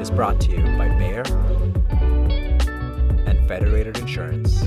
is brought to you by Behr and Federated Insurance.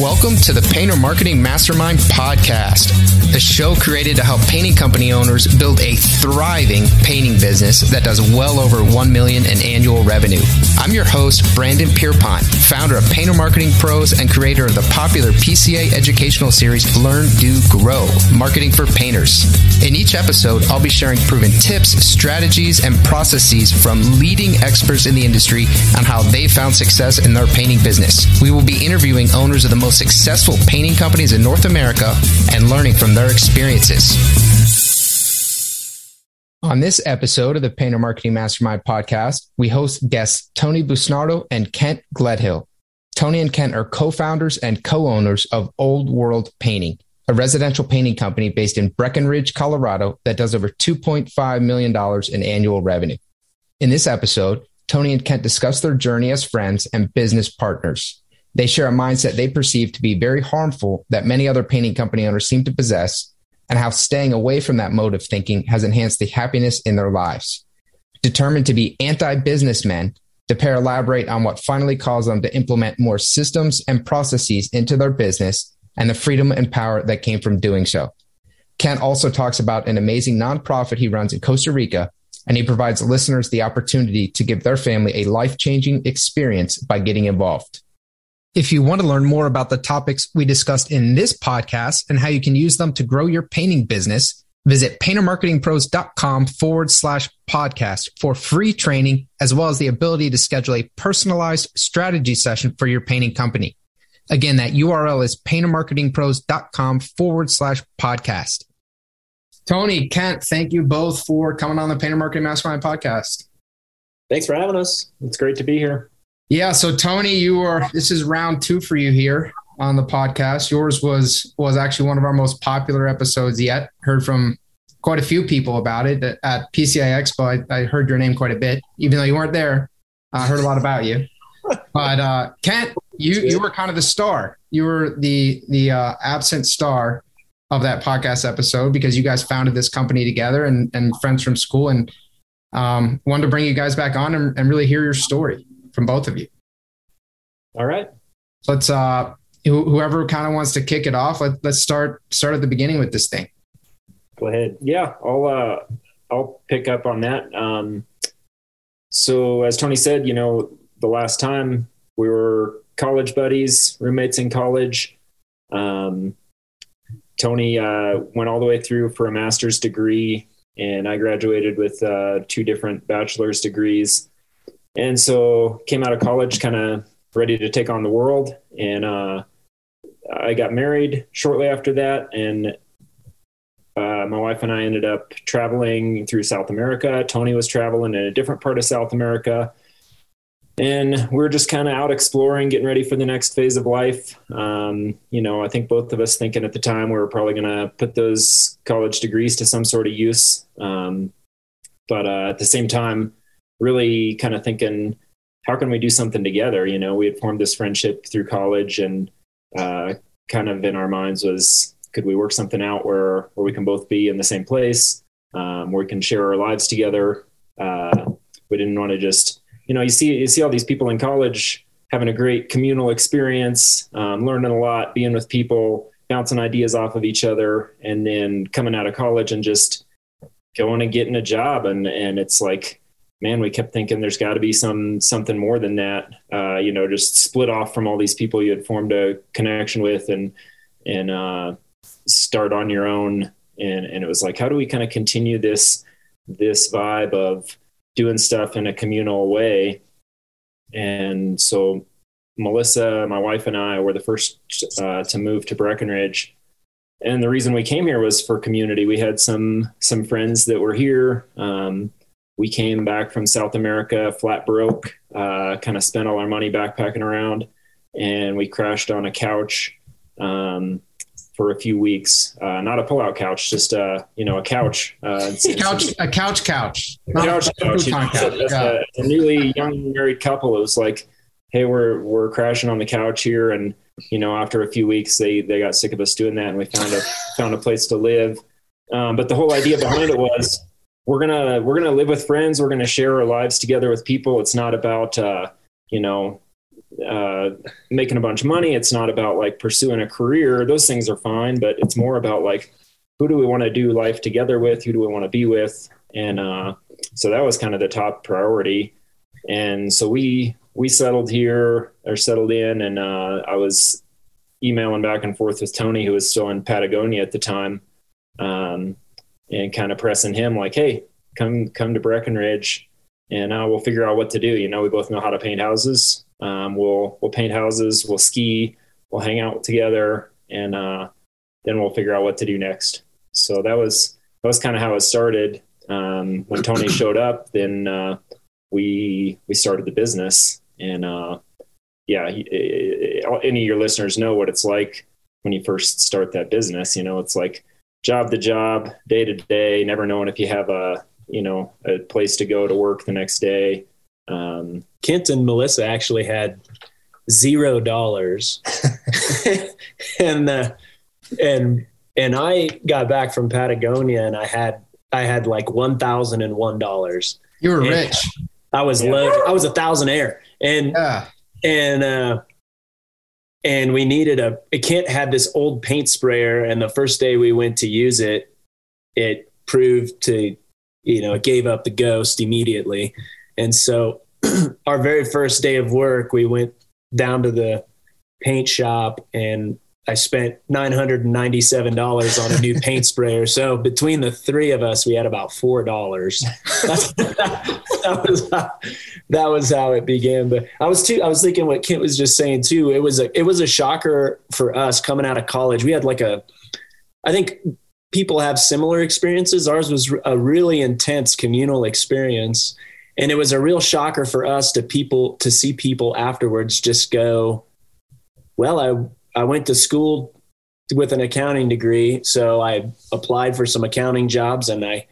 Welcome to the Painter Marketing Mastermind Podcast, a show created to help painting company owners build a thriving painting business that does well over 1 million in annual revenue. I'm your host, Brandon Pierpont, founder of Painter Marketing Pros and creator of the popular PCA educational series Learn, Do, Grow Marketing for Painters. In each episode, I'll be sharing proven tips, strategies, and processes from leading experts in the industry on how they found success in their painting business. We will be interviewing owners of the most successful painting companies in North America and learning from their experiences. On this episode of the Painter Marketing Mastermind podcast, we host guests Tony Busnardo and Kent Gledhill. Tony and Kent are co-founders and co-owners of Old World Painting, a residential painting company based in Breckenridge, Colorado that does over $2.5 million in annual revenue. In this episode, Tony and Kent discuss their journey as friends and business partners. They share a mindset they perceive to be very harmful that many other painting company owners seem to possess, and how staying away from that mode of thinking has enhanced the happiness in their lives. Determined to be anti businessmen, the pair elaborate on what finally caused them to implement more systems and processes into their business and the freedom and power that came from doing so. Kent also talks about an amazing nonprofit he runs in Costa Rica, and he provides listeners the opportunity to give their family a life changing experience by getting involved. If you want to learn more about the topics we discussed in this podcast and how you can use them to grow your painting business, visit paintermarketingpros.com forward slash podcast for free training, as well as the ability to schedule a personalized strategy session for your painting company. Again, that URL is paintermarketingpros.com forward slash podcast. Tony, Kent, thank you both for coming on the Painter Marketing Mastermind podcast. Thanks for having us. It's great to be here. Yeah. So Tony, you are this is round two for you here on the podcast. Yours was was actually one of our most popular episodes yet. Heard from quite a few people about it at PCA Expo. I, I heard your name quite a bit, even though you weren't there. I heard a lot about you. But uh, Kent, you you were kind of the star. You were the the uh, absent star of that podcast episode because you guys founded this company together and and friends from school and um, wanted to bring you guys back on and, and really hear your story from both of you. All right. Let's uh whoever kind of wants to kick it off, let, let's start start at the beginning with this thing. Go ahead. Yeah, I'll uh I'll pick up on that. Um so as Tony said, you know, the last time we were college buddies, roommates in college. Um Tony uh, went all the way through for a master's degree, and I graduated with uh, two different bachelor's degrees and so came out of college kind of ready to take on the world. And uh, i got married shortly after that. And uh, my wife and i ended up traveling through south america. Tony was traveling in a different part of south america. And we are just kind of out exploring getting ready for the next phase of life. Um, you know i think both of us thinking at the time we were probably going to put those college degrees to some sort of use. Um, but uh, at the same time really kind of thinking, how can we do something together? You know, we had formed this friendship through college, and uh, kind of in our minds was, could we work something out where where we can both be in the same place, um, where we can share our lives together? Uh, we didn't want to just, you know, you see you see all these people in college having a great communal experience, um, learning a lot, being with people, bouncing ideas off of each other, and then coming out of college and just going and getting a job, and and it's like man, we kept thinking there's got to be some something more than that. Uh, you know, just split off from all these people you had formed a connection with, and and uh, start on your own. And and it was like, how do we kind of continue this this vibe of doing stuff in a communal way? And so Melissa, my wife, and I were the first uh, to move to Breckenridge and the reason we came here was for community. We had some some friends that were here. Um, we came back from South America, flat broke, uh, kind of spent all our money backpacking around, and we crashed on a couch um, for a few weeks. Uh, not a pull-out couch, just uh, you know a couch. Uh, couch, a couch, couch, a couch, couch. couch. a, a newly young married couple, it was like, hey, we're we're crashing on the couch here, and you know after a few weeks, they they got sick of us doing that, and we found a found a place to live. Um, but the whole idea behind it was we're gonna we're gonna live with friends. We're gonna share our lives together with people. It's not about uh, you know uh, making a bunch of money. It's not about like pursuing a career. Those things are fine, but it's more about like who do we want to do life together with? Who do we want to be with? And uh, so that was kind of the top priority. And so we we settled here or settled in, and uh, I was emailing back and forth with Tony, who was still in Patagonia at the time. Um, and kind of pressing him like, hey, come come to Breckenridge, and uh, we'll figure out what to do. You know, we both know how to paint houses. Um, we'll we'll paint houses. We'll ski. We'll hang out together, and uh, then we'll figure out what to do next. So that was that was kind of how it started. Um, when Tony showed up, then uh, we we started the business, and uh, yeah, any of your listeners know what it's like when you first start that business. You know, it's like job to job, day to day, never knowing if you have a you know a place to go to work the next day. Um, Kent and Melissa actually had zero dollars, and uh, and and I got back from Patagonia and I had I had like one thousand and one dollars. You were and rich. I was yeah. low. I was a thousandaire, and yeah. and uh, and we needed a it Kent had this old paint sprayer. And the first day we went to use it it proved to you know it gave up the ghost immediately. And so our very first day of work we went down to the paint shop and I spent nine hundred and ninety-seven dollars on a new paint sprayer. So between the three of us, we had about four dollars. that, that was how, that was how it began. But I was too. I was thinking what Kent was just saying too. It was a it was a shocker for us coming out of college. We had like a, I think people have similar experiences. Ours was a really intense communal experience, and it was a real shocker for us to people to see people afterwards just go, well, I I went to school with an accounting degree, so I applied for some accounting jobs, and I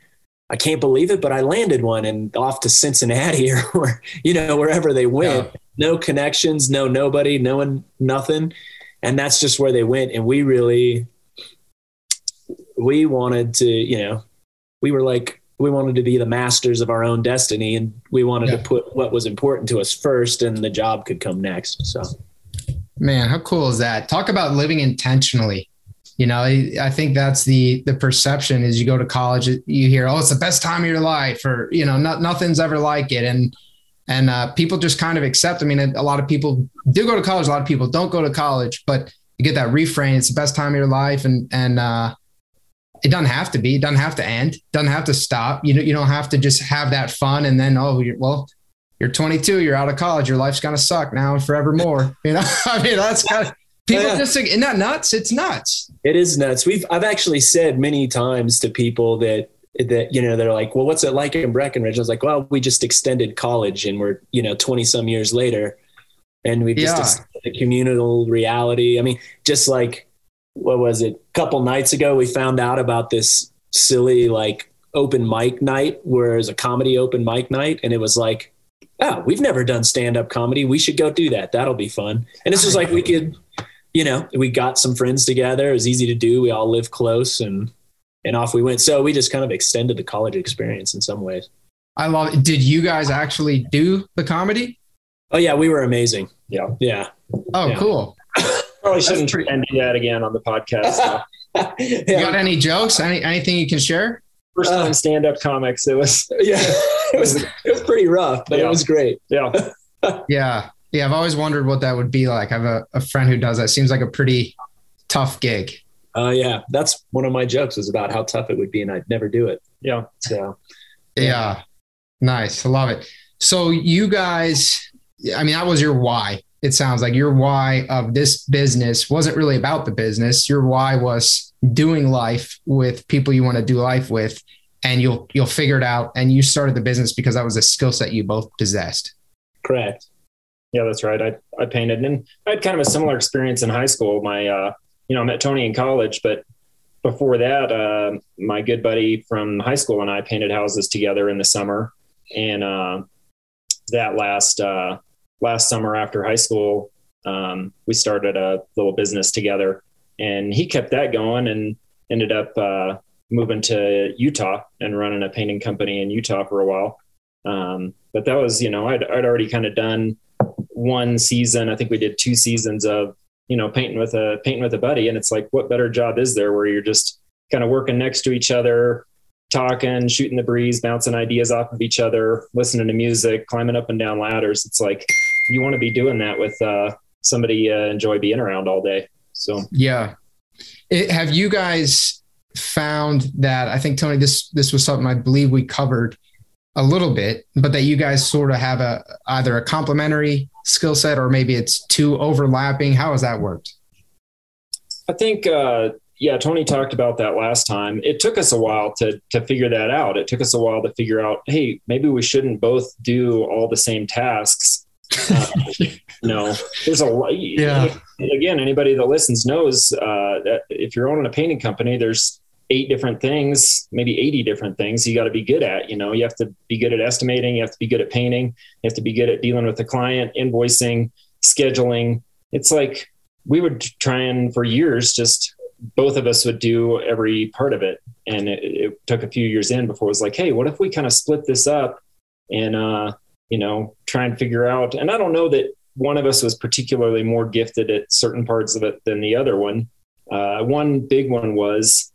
I can't believe it, but I landed one and off to Cincinnati or, or you know wherever they went. Yeah. No connections, no nobody, no one, nothing, and that's just where they went. And we really we wanted to, you know, we were like we wanted to be the masters of our own destiny, and we wanted yeah. to put what was important to us first, and the job could come next. So. Man, how cool is that? Talk about living intentionally. You know, I, think that's the the perception is you go to college, you hear, oh, it's the best time of your life, or you know, not, nothing's ever like it, and and uh, people just kind of accept. I mean, a lot of people do go to college, a lot of people don't go to college, but you get that refrain, it's the best time of your life, and and uh, it doesn't have to be, it doesn't have to end, doesn't have to stop. You know, you don't have to just have that fun and then oh, well, you're 22, you're out of college, your life's gonna suck now and forevermore. You know, I mean, that's kind of people yeah. just think, isn't that nuts? It's nuts. It is nuts. We've I've actually said many times to people that that you know they're like, well, what's it like in Breckenridge? I was like, well, we just extended college and we're you know 20 some years later, and we just yeah. the communal reality. I mean, just like what was it? A couple nights ago, we found out about this silly like open mic night, where it's a comedy open mic night, and it was like oh, we've never done stand up comedy. We should go do that. That'll be fun. And it's just like we could, you know, we got some friends together. It was easy to do. We all live close and and off we went. So we just kind of extended the college experience in some ways. I love it. Did you guys actually do the comedy? Oh yeah, we were amazing. Yeah. Yeah. Oh, yeah. cool. Probably shouldn't pretty- do that again on the podcast. yeah. You got any jokes? Any anything you can share? First time uh, stand up comics. It was yeah it was it was pretty rough, but yeah. it was great. Yeah. yeah. Yeah. I've always wondered what that would be like. I have a, a friend who does that. Seems like a pretty tough gig. Uh, yeah. That's one of my jokes was about how tough it would be and I'd never do it. Yeah. So, yeah. yeah. Nice. I love it. So you guys, I mean, that was your why. It sounds like your why of this business wasn't really about the business. Your why was doing life with people you want to do life with and you'll you'll figure it out and you started the business because that was a skill set you both possessed. Correct. Yeah that's right. I i painted and i had kind of a similar experience in high school. My uh you know i met tony in college but before that uh my good buddy from high school and i painted houses together in the summer and uh that last uh last summer after high school um we started a little business together and he kept that going and ended up uh moving to Utah and running a painting company in Utah for a while. Um, but that was, you know, I'd, I'd already kind of done one season. I think we did two seasons of, you know, painting with a painting with a buddy. And it's like, what better job is there where you're just kind of working next to each other, talking, shooting the breeze, bouncing ideas off of each other, listening to music, climbing up and down ladders. It's like, you want to be doing that with uh, somebody you enjoy being around all day. So, yeah. It, have you guys found that I think Tony, this this was something I believe we covered a little bit, but that you guys sort of have a either a complementary skill set or maybe it's too overlapping. How has that worked? I think uh, yeah, Tony talked about that last time. It took us a while to to figure that out. It took us a while to figure out, hey, maybe we shouldn't both do all the same tasks. Uh, you know, there's a lot. Yeah. Again, anybody that listens knows uh, that if you're owning a painting company, there's eight different things, maybe 80 different things you got to be good at. You know, you have to be good at estimating, you have to be good at painting, you have to be good at dealing with the client, invoicing, scheduling. It's like we would try and for years just both of us would do every part of it. And it, it took a few years in before it was like, hey, what if we kind of split this up and uh, you know, try and figure out and I don't know that one of us was particularly more gifted at certain parts of it than the other one. Uh, one big one was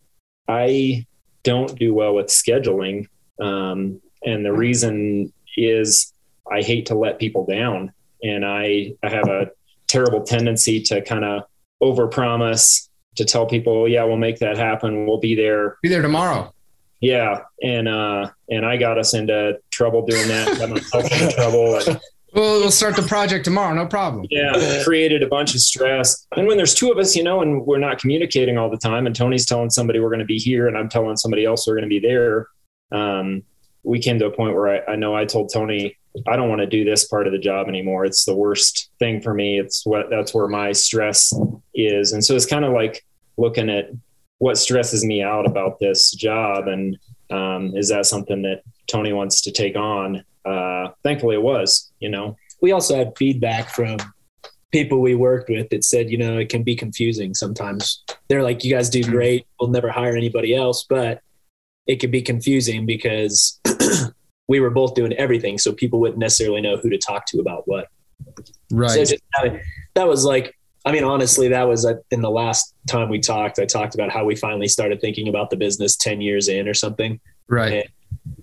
I don't do well with scheduling. Um, and the reason is I hate to let people down. And I, I have a terrible tendency to kind of overpromise to tell people, yeah, we'll make that happen. We'll be there. Be there tomorrow. Yeah. And, uh, and I got us into trouble doing that. Got myself in trouble. And, well, we'll start the project tomorrow. No problem. Yeah. Created a bunch of stress. And when there's two of us, you know, and we're not communicating all the time, and Tony's telling somebody we're going to be here, and I'm telling somebody else we're going to be there. Um, we came to a point where I, I know I told Tony, I don't want to do this part of the job anymore. It's the worst thing for me. It's what that's where my stress is. And so it's kind of like looking at what stresses me out about this job. And um, is that something that Tony wants to take on? Uh, thankfully it was, you know. We also had feedback from people we worked with that said, you know, it can be confusing sometimes. They're like, you guys do mm-hmm. great. We'll never hire anybody else, but it could be confusing because we were both doing everything. So people wouldn't necessarily know who to talk to about what. Right. So just, that was like, I mean, honestly, that was uh, in the last time we talked, I talked about how we finally started thinking about the business 10 years in or something. Right. And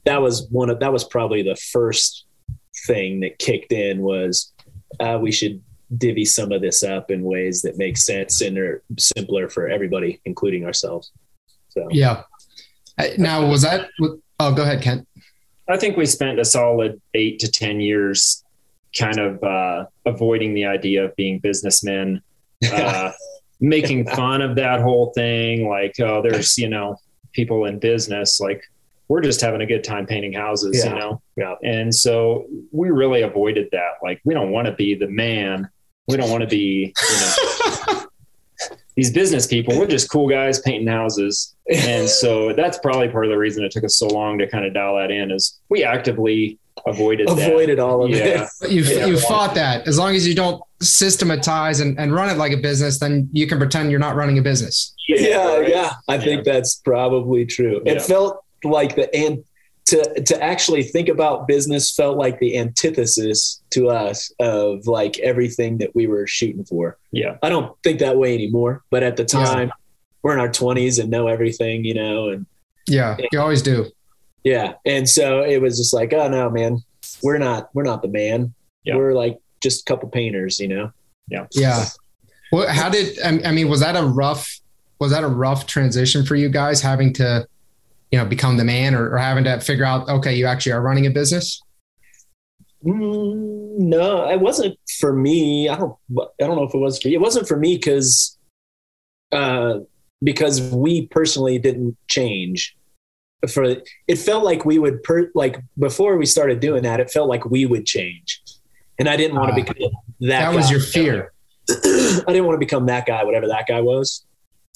that was one of that was probably the first thing that kicked in was uh, we should divvy some of this up in ways that make sense and are simpler for everybody, including ourselves. So yeah. Now was that? Oh, go ahead, Kent. I think we spent a solid eight to ten years kind of uh, avoiding the idea of being businessmen, uh, making fun of that whole thing. Like, oh, there's you know people in business like we're just having a good time painting houses, yeah. you know? Yeah. And so we really avoided that. Like, we don't want to be the man. We don't want to be, you know, these business people. We're just cool guys painting houses. And so that's probably part of the reason it took us so long to kind of dial that in is we actively avoided avoided that. all of yeah. it. You yeah. you fought that. As long as you don't systematize and, and run it like a business, then you can pretend you're not running a business. Yeah, yeah. yeah. I think that's probably true. It felt like the and to to actually think about business felt like the antithesis to us of like everything that we were shooting for. Yeah. I don't think that way anymore, but at the time yeah. we're in our 20s and know everything, you know, and Yeah, you always do. Yeah. And so it was just like, oh no, man, we're not we're not the man. Yeah. We're like just a couple painters, you know. Yeah. Yeah. Well, how did I mean was that a rough was that a rough transition for you guys having to you know become the man or, or having to figure out okay you actually are running a business? Mm, no it wasn't for me. I don't i don't know if it was for you. It wasn't for me because uh because we personally didn't change. For it felt like we would per like before we started doing that it felt like we would change. And i didn't want to uh, become that that guy. was your fear. I didn't want to become that guy whatever that guy was.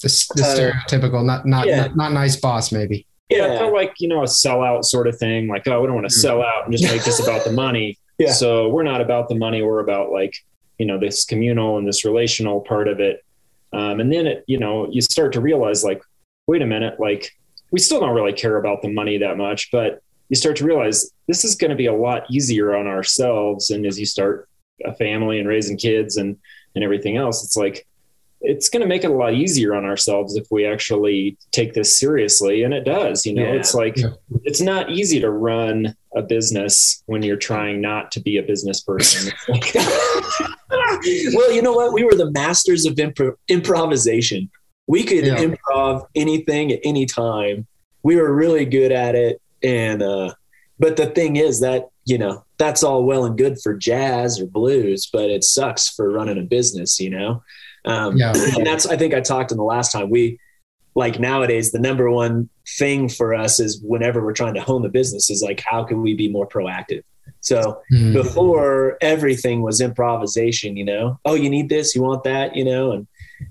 The, the uh, stereotypical not not, yeah. not not nice boss maybe yeah, yeah, it felt like you know a sellout sort of thing. Like, oh, we don't want to sell out and just make this about the money. Yeah. So we're not about the money. We're about like you know this communal and this relational part of it. Um, and then it, you know, you start to realize like, wait a minute, like we still don't really care about the money that much, but you start to realize this is going to be a lot easier on ourselves. And as you start a family and raising kids and, and everything else, it's like, it's going to make it a lot easier on ourselves if we actually take this seriously. And it does, you know, yeah. it's like, yeah. it's not easy to run a business when you're trying not to be a business person. well, you know what? We were the masters of impro- improvisation. We could yeah. improv anything at any time. We were really good at it. And, uh, but the thing is that, you know, that's all well and good for jazz or blues, but it sucks for running a business, you know? Um, yeah. And that's, I think I talked in the last time we, like nowadays, the number one thing for us is whenever we're trying to hone the business is like, how can we be more proactive? So mm. before everything was improvisation, you know, oh, you need this, you want that, you know, and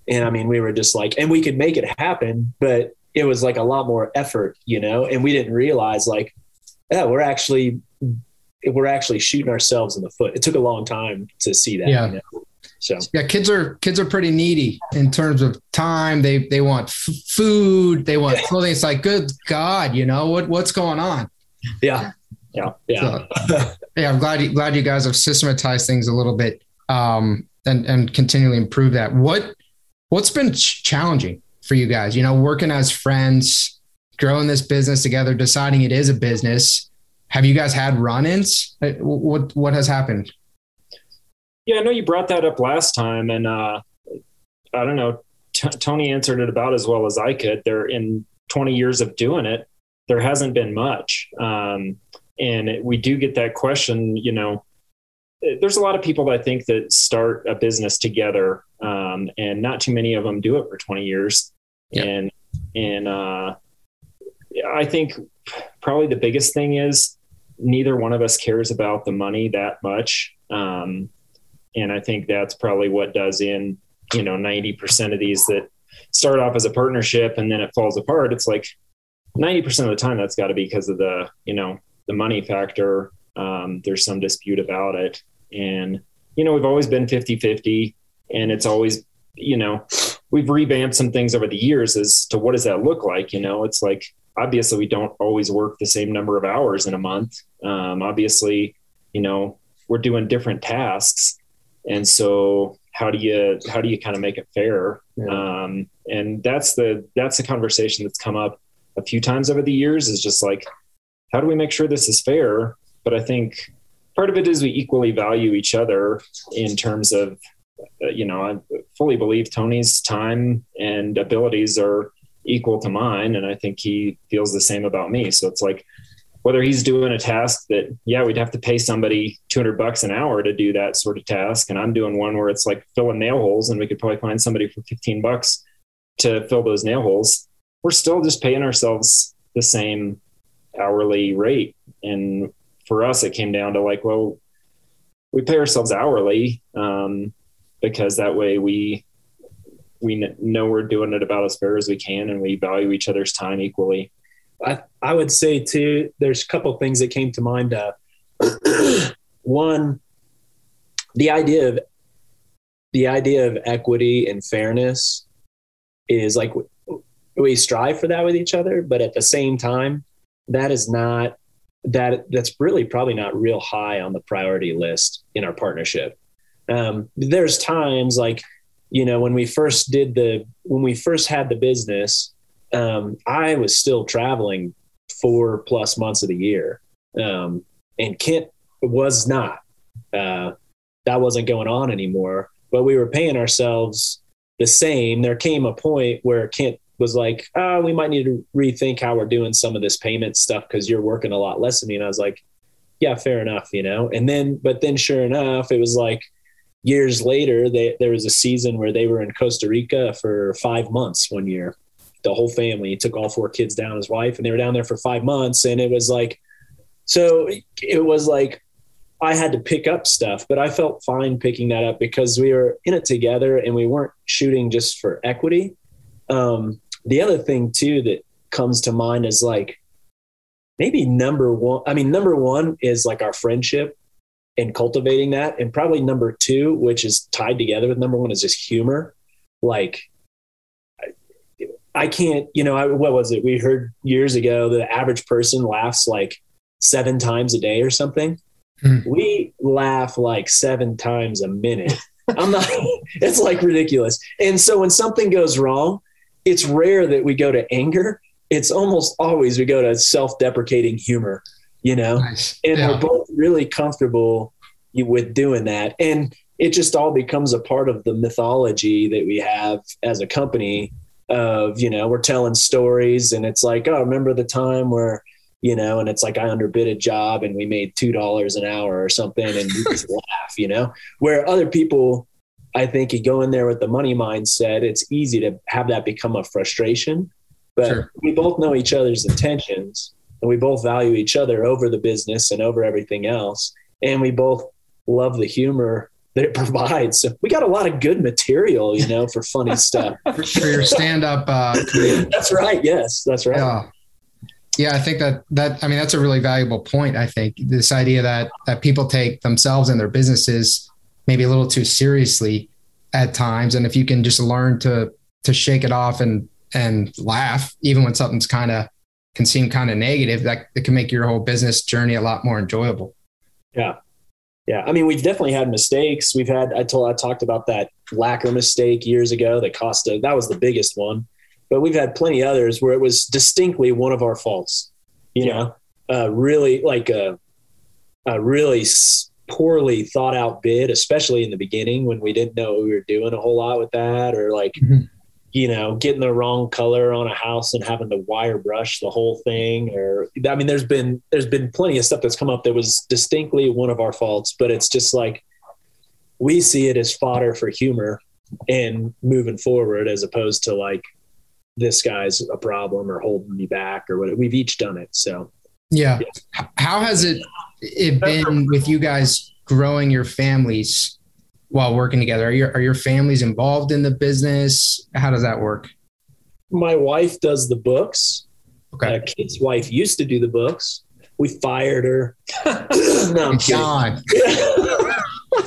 and I mean, we were just like, and we could make it happen, but it was like a lot more effort, you know, and we didn't realize like, yeah, we're actually we're actually shooting ourselves in the foot. It took a long time to see that. Yeah. You know? So yeah, kids are kids are pretty needy in terms of time. They they want f- food, they want clothing. It's like, good God, you know what what's going on? Yeah, yeah, yeah. So, yeah, I'm glad you, glad you guys have systematized things a little bit um, and and continually improve that. What what's been challenging for you guys? You know, working as friends, growing this business together, deciding it is a business. Have you guys had run-ins? Uh, what what has happened? Yeah, I know you brought that up last time, and uh, I don't know. T- Tony answered it about as well as I could. There, in 20 years of doing it, there hasn't been much. Um, and it, we do get that question you know there's a lot of people that think that start a business together um, and not too many of them do it for 20 years yep. and and uh, i think probably the biggest thing is neither one of us cares about the money that much um, and i think that's probably what does in you know 90% of these that start off as a partnership and then it falls apart it's like 90% of the time that's got to be because of the you know the money factor. Um, there's some dispute about it. And, you know, we've always been 50 50, and it's always, you know, we've revamped some things over the years as to what does that look like? You know, it's like obviously we don't always work the same number of hours in a month. Um, obviously, you know, we're doing different tasks. And so how do you how do you kind of make it fair? Yeah. Um, and that's the that's the conversation that's come up a few times over the years is just like how do we make sure this is fair? But I think part of it is we equally value each other in terms of, uh, you know, I fully believe Tony's time and abilities are equal to mine. And I think he feels the same about me. So it's like, whether he's doing a task that, yeah, we'd have to pay somebody 200 bucks an hour to do that sort of task. And I'm doing one where it's like filling nail holes and we could probably find somebody for 15 bucks to fill those nail holes. We're still just paying ourselves the same hourly rate. And for us, it came down to like, well, we pay ourselves hourly um, because that way we we know we're doing it about as fair as we can, and we value each other's time equally. I, I would say too. There's a couple things that came to mind. Uh, one, the idea of the idea of equity and fairness is like we strive for that with each other, but at the same time, that is not that that's really probably not real high on the priority list in our partnership. Um, there's times like, you know, when we first did the, when we first had the business, um, I was still traveling four plus months of the year. Um, and Kent was not, uh, that wasn't going on anymore, but we were paying ourselves the same. There came a point where Kent was like, oh, we might need to rethink how we're doing some of this payment stuff because you're working a lot less than me. And I was like, yeah, fair enough, you know? And then, but then sure enough, it was like, years later, they, there was a season where they were in Costa Rica for five months one year. The whole family he took all four kids down, his wife, and they were down there for five months. And it was like, so it was like I had to pick up stuff, but I felt fine picking that up because we were in it together and we weren't shooting just for equity. Um, the other thing too that comes to mind is like maybe number one. I mean, number one is like our friendship and cultivating that. And probably number two, which is tied together with number one, is just humor. Like, I can't, you know, I, what was it? We heard years ago the average person laughs like seven times a day or something. Mm. We laugh like seven times a minute. I'm not, it's like ridiculous. And so when something goes wrong, it's rare that we go to anger. It's almost always we go to self deprecating humor, you know? Nice. And yeah. we're both really comfortable with doing that. And it just all becomes a part of the mythology that we have as a company of, you know, we're telling stories and it's like, oh, remember the time where, you know, and it's like I underbid a job and we made two dollars an hour or something and we just laugh, you know. Where other people I think you go in there with the money mindset, it's easy to have that become a frustration. But sure. we both know each other's intentions and we both value each other over the business and over everything else. And we both love the humor that it provides. So we got a lot of good material, you know, for funny stuff. for, for your stand up. Uh, that's right. Yes, that's right. Yeah. Yeah, I think that that I mean that's a really valuable point. I think this idea that that people take themselves and their businesses maybe a little too seriously at times, and if you can just learn to to shake it off and and laugh, even when something's kind of can seem kind of negative, that it can make your whole business journey a lot more enjoyable. Yeah, yeah. I mean, we've definitely had mistakes. We've had I told I talked about that lacquer mistake years ago that cost a, that was the biggest one but we've had plenty others where it was distinctly one of our faults. You yeah. know, uh, really like a, a really poorly thought out bid, especially in the beginning when we didn't know we were doing a whole lot with that, or like, mm-hmm. You know, getting the wrong color on a house and having to wire brush the whole thing. Or I mean, there's been there's been plenty of stuff that's come up that was distinctly one of our faults, but it's just like we see it as fodder for humor and moving forward as opposed to like this guy's a problem or holding me back or whatever. We've each done it. So, yeah. yeah. How has it it been with you guys growing your families while working together? Are your are your families involved in the business? How does that work? My wife does the books. Okay. Uh, Kent's wife used to do the books. We fired her. no, God.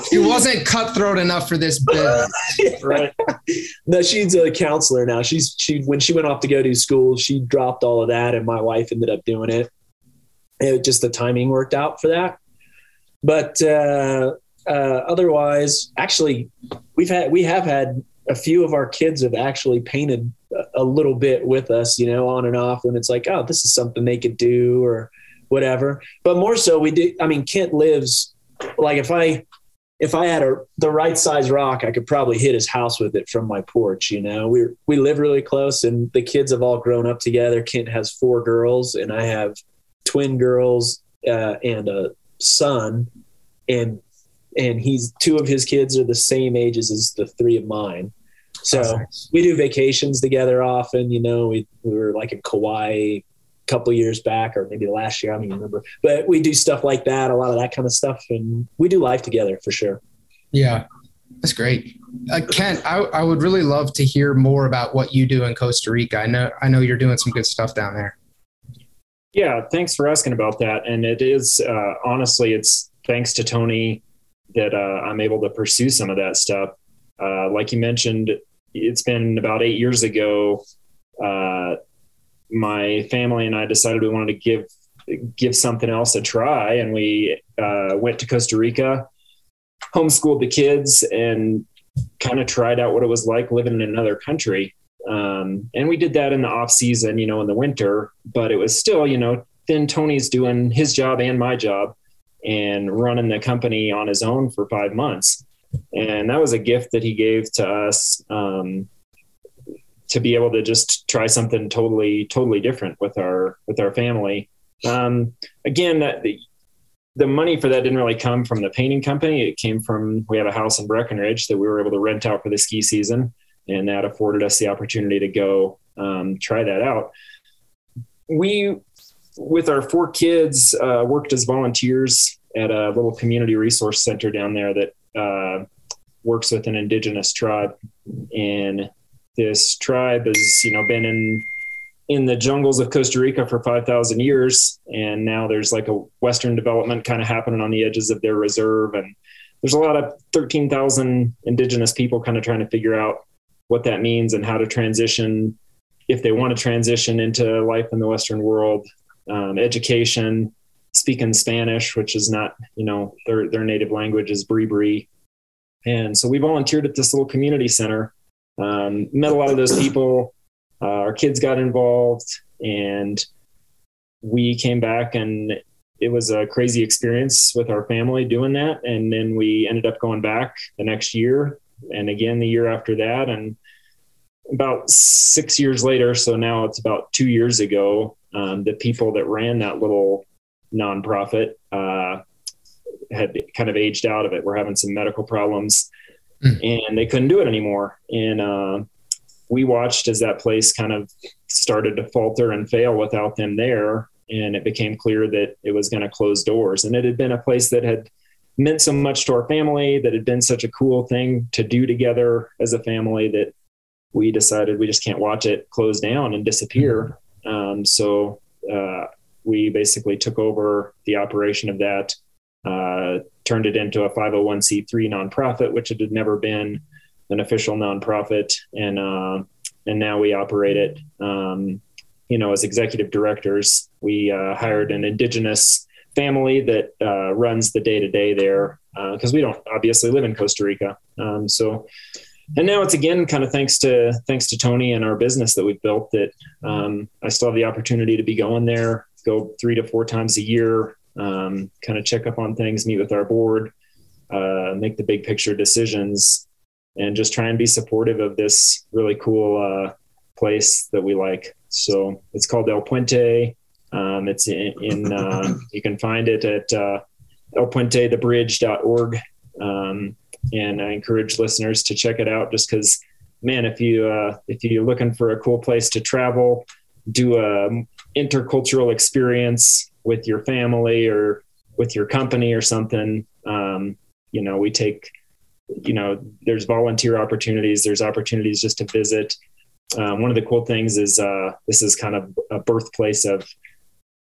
She wasn't cutthroat enough for this business. right. No, she's a counselor now. She's she when she went off to go to school, she dropped all of that, and my wife ended up doing it. It just the timing worked out for that. But uh, uh, otherwise, actually, we've had we have had a few of our kids have actually painted a little bit with us, you know, on and off. when it's like, oh, this is something they could do or whatever. But more so, we do. I mean, Kent lives like if I if I had a the right size rock, I could probably hit his house with it from my porch. You know, we we live really close, and the kids have all grown up together. Kent has four girls, and I have twin girls uh, and a son, and and he's two of his kids are the same ages as the three of mine. So nice. we do vacations together often. You know, we we were like in Kauai a couple years back or maybe last year. I don't even remember. But we do stuff like that, a lot of that kind of stuff, and we do life together for sure. Yeah, that's great. Uh, Kent, I, I would really love to hear more about what you do in Costa Rica. I know I know you're doing some good stuff down there. Yeah, thanks for asking about that. And it is uh, honestly, it's thanks to Tony that uh, I'm able to pursue some of that stuff. Uh, like you mentioned, it's been about eight years ago uh, my family and I decided we wanted to give give something else a try, and we uh, went to Costa Rica, homeschooled the kids, and kind of tried out what it was like living in another country. Um, and we did that in the off season, you know, in the winter, but it was still, you know, then Tony's doing his job and my job and running the company on his own for five months. And that was a gift that he gave to us. Um, to be able to just try something totally totally different with our with our family um, again the money for that didn't really come from the painting company. It came from we had a house in Breckenridge that we were able to rent out for the ski season, and that afforded us the opportunity to go um, try that out. We, with our four kids, uh, worked as volunteers at a little community resource center down there that uh, works with an indigenous tribe, and this tribe has you know been in in the jungles of Costa Rica for 5,000 years. And now there's like a Western development kind of happening on the edges of their reserve. And there's a lot of 13,000 indigenous people kind of trying to figure out what that means and how to transition if they want to transition into life in the Western world, um, education, speaking Spanish, which is not, you know, their, their native language is Bribri. And so we volunteered at this little community center, um, met a lot of those people, uh, our kids got involved and we came back and it was a crazy experience with our family doing that. And then we ended up going back the next year and again the year after that. And about six years later so now it's about two years ago um, the people that ran that little nonprofit uh, had kind of aged out of it we're having some medical problems mm. and they couldn't do it anymore and uh, we watched as that place kind of started to falter and fail without them there. And it became clear that it was going to close doors. And it had been a place that had meant so much to our family, that had been such a cool thing to do together as a family that we decided we just can't watch it close down and disappear. Um, so uh, we basically took over the operation of that, uh, turned it into a 501c3 nonprofit, which it had never been an official nonprofit, and uh, and now we operate it. Um, you know, as executive directors, we uh, hired an indigenous family that uh, runs the day to day there because uh, we don't obviously live in Costa Rica. Um, so, and now it's again kind of thanks to thanks to Tony and our business that we've built that um, I still have the opportunity to be going there, go three to four times a year, um, kind of check up on things, meet with our board, uh, make the big picture decisions and just try and be supportive of this really cool uh, place that we like. So it's called El Puente. Um, it's in, in uh, you can find it at uh, elpuentethebridge.org. Um, and I encourage listeners to check it out just because, man, if you, uh, if you're looking for a cool place to travel, do a intercultural experience with your family or with your company or something, um, you know, we take you know, there's volunteer opportunities, there's opportunities just to visit. Um, one of the cool things is uh, this is kind of a birthplace of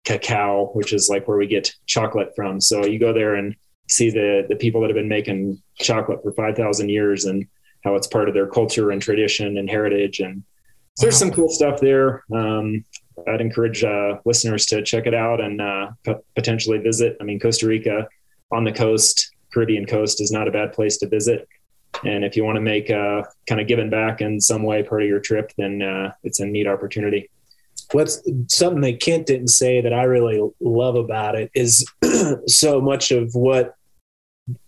cacao, which is like where we get chocolate from. So you go there and see the the people that have been making chocolate for five thousand years and how it's part of their culture and tradition and heritage. And so there's some cool stuff there. Um, I'd encourage uh, listeners to check it out and uh, p- potentially visit. I mean, Costa Rica on the coast Caribbean coast is not a bad place to visit. And if you want to make uh, kind of giving back in some way part of your trip, then uh, it's a neat opportunity. What's something that Kent didn't say that I really love about it is so much of what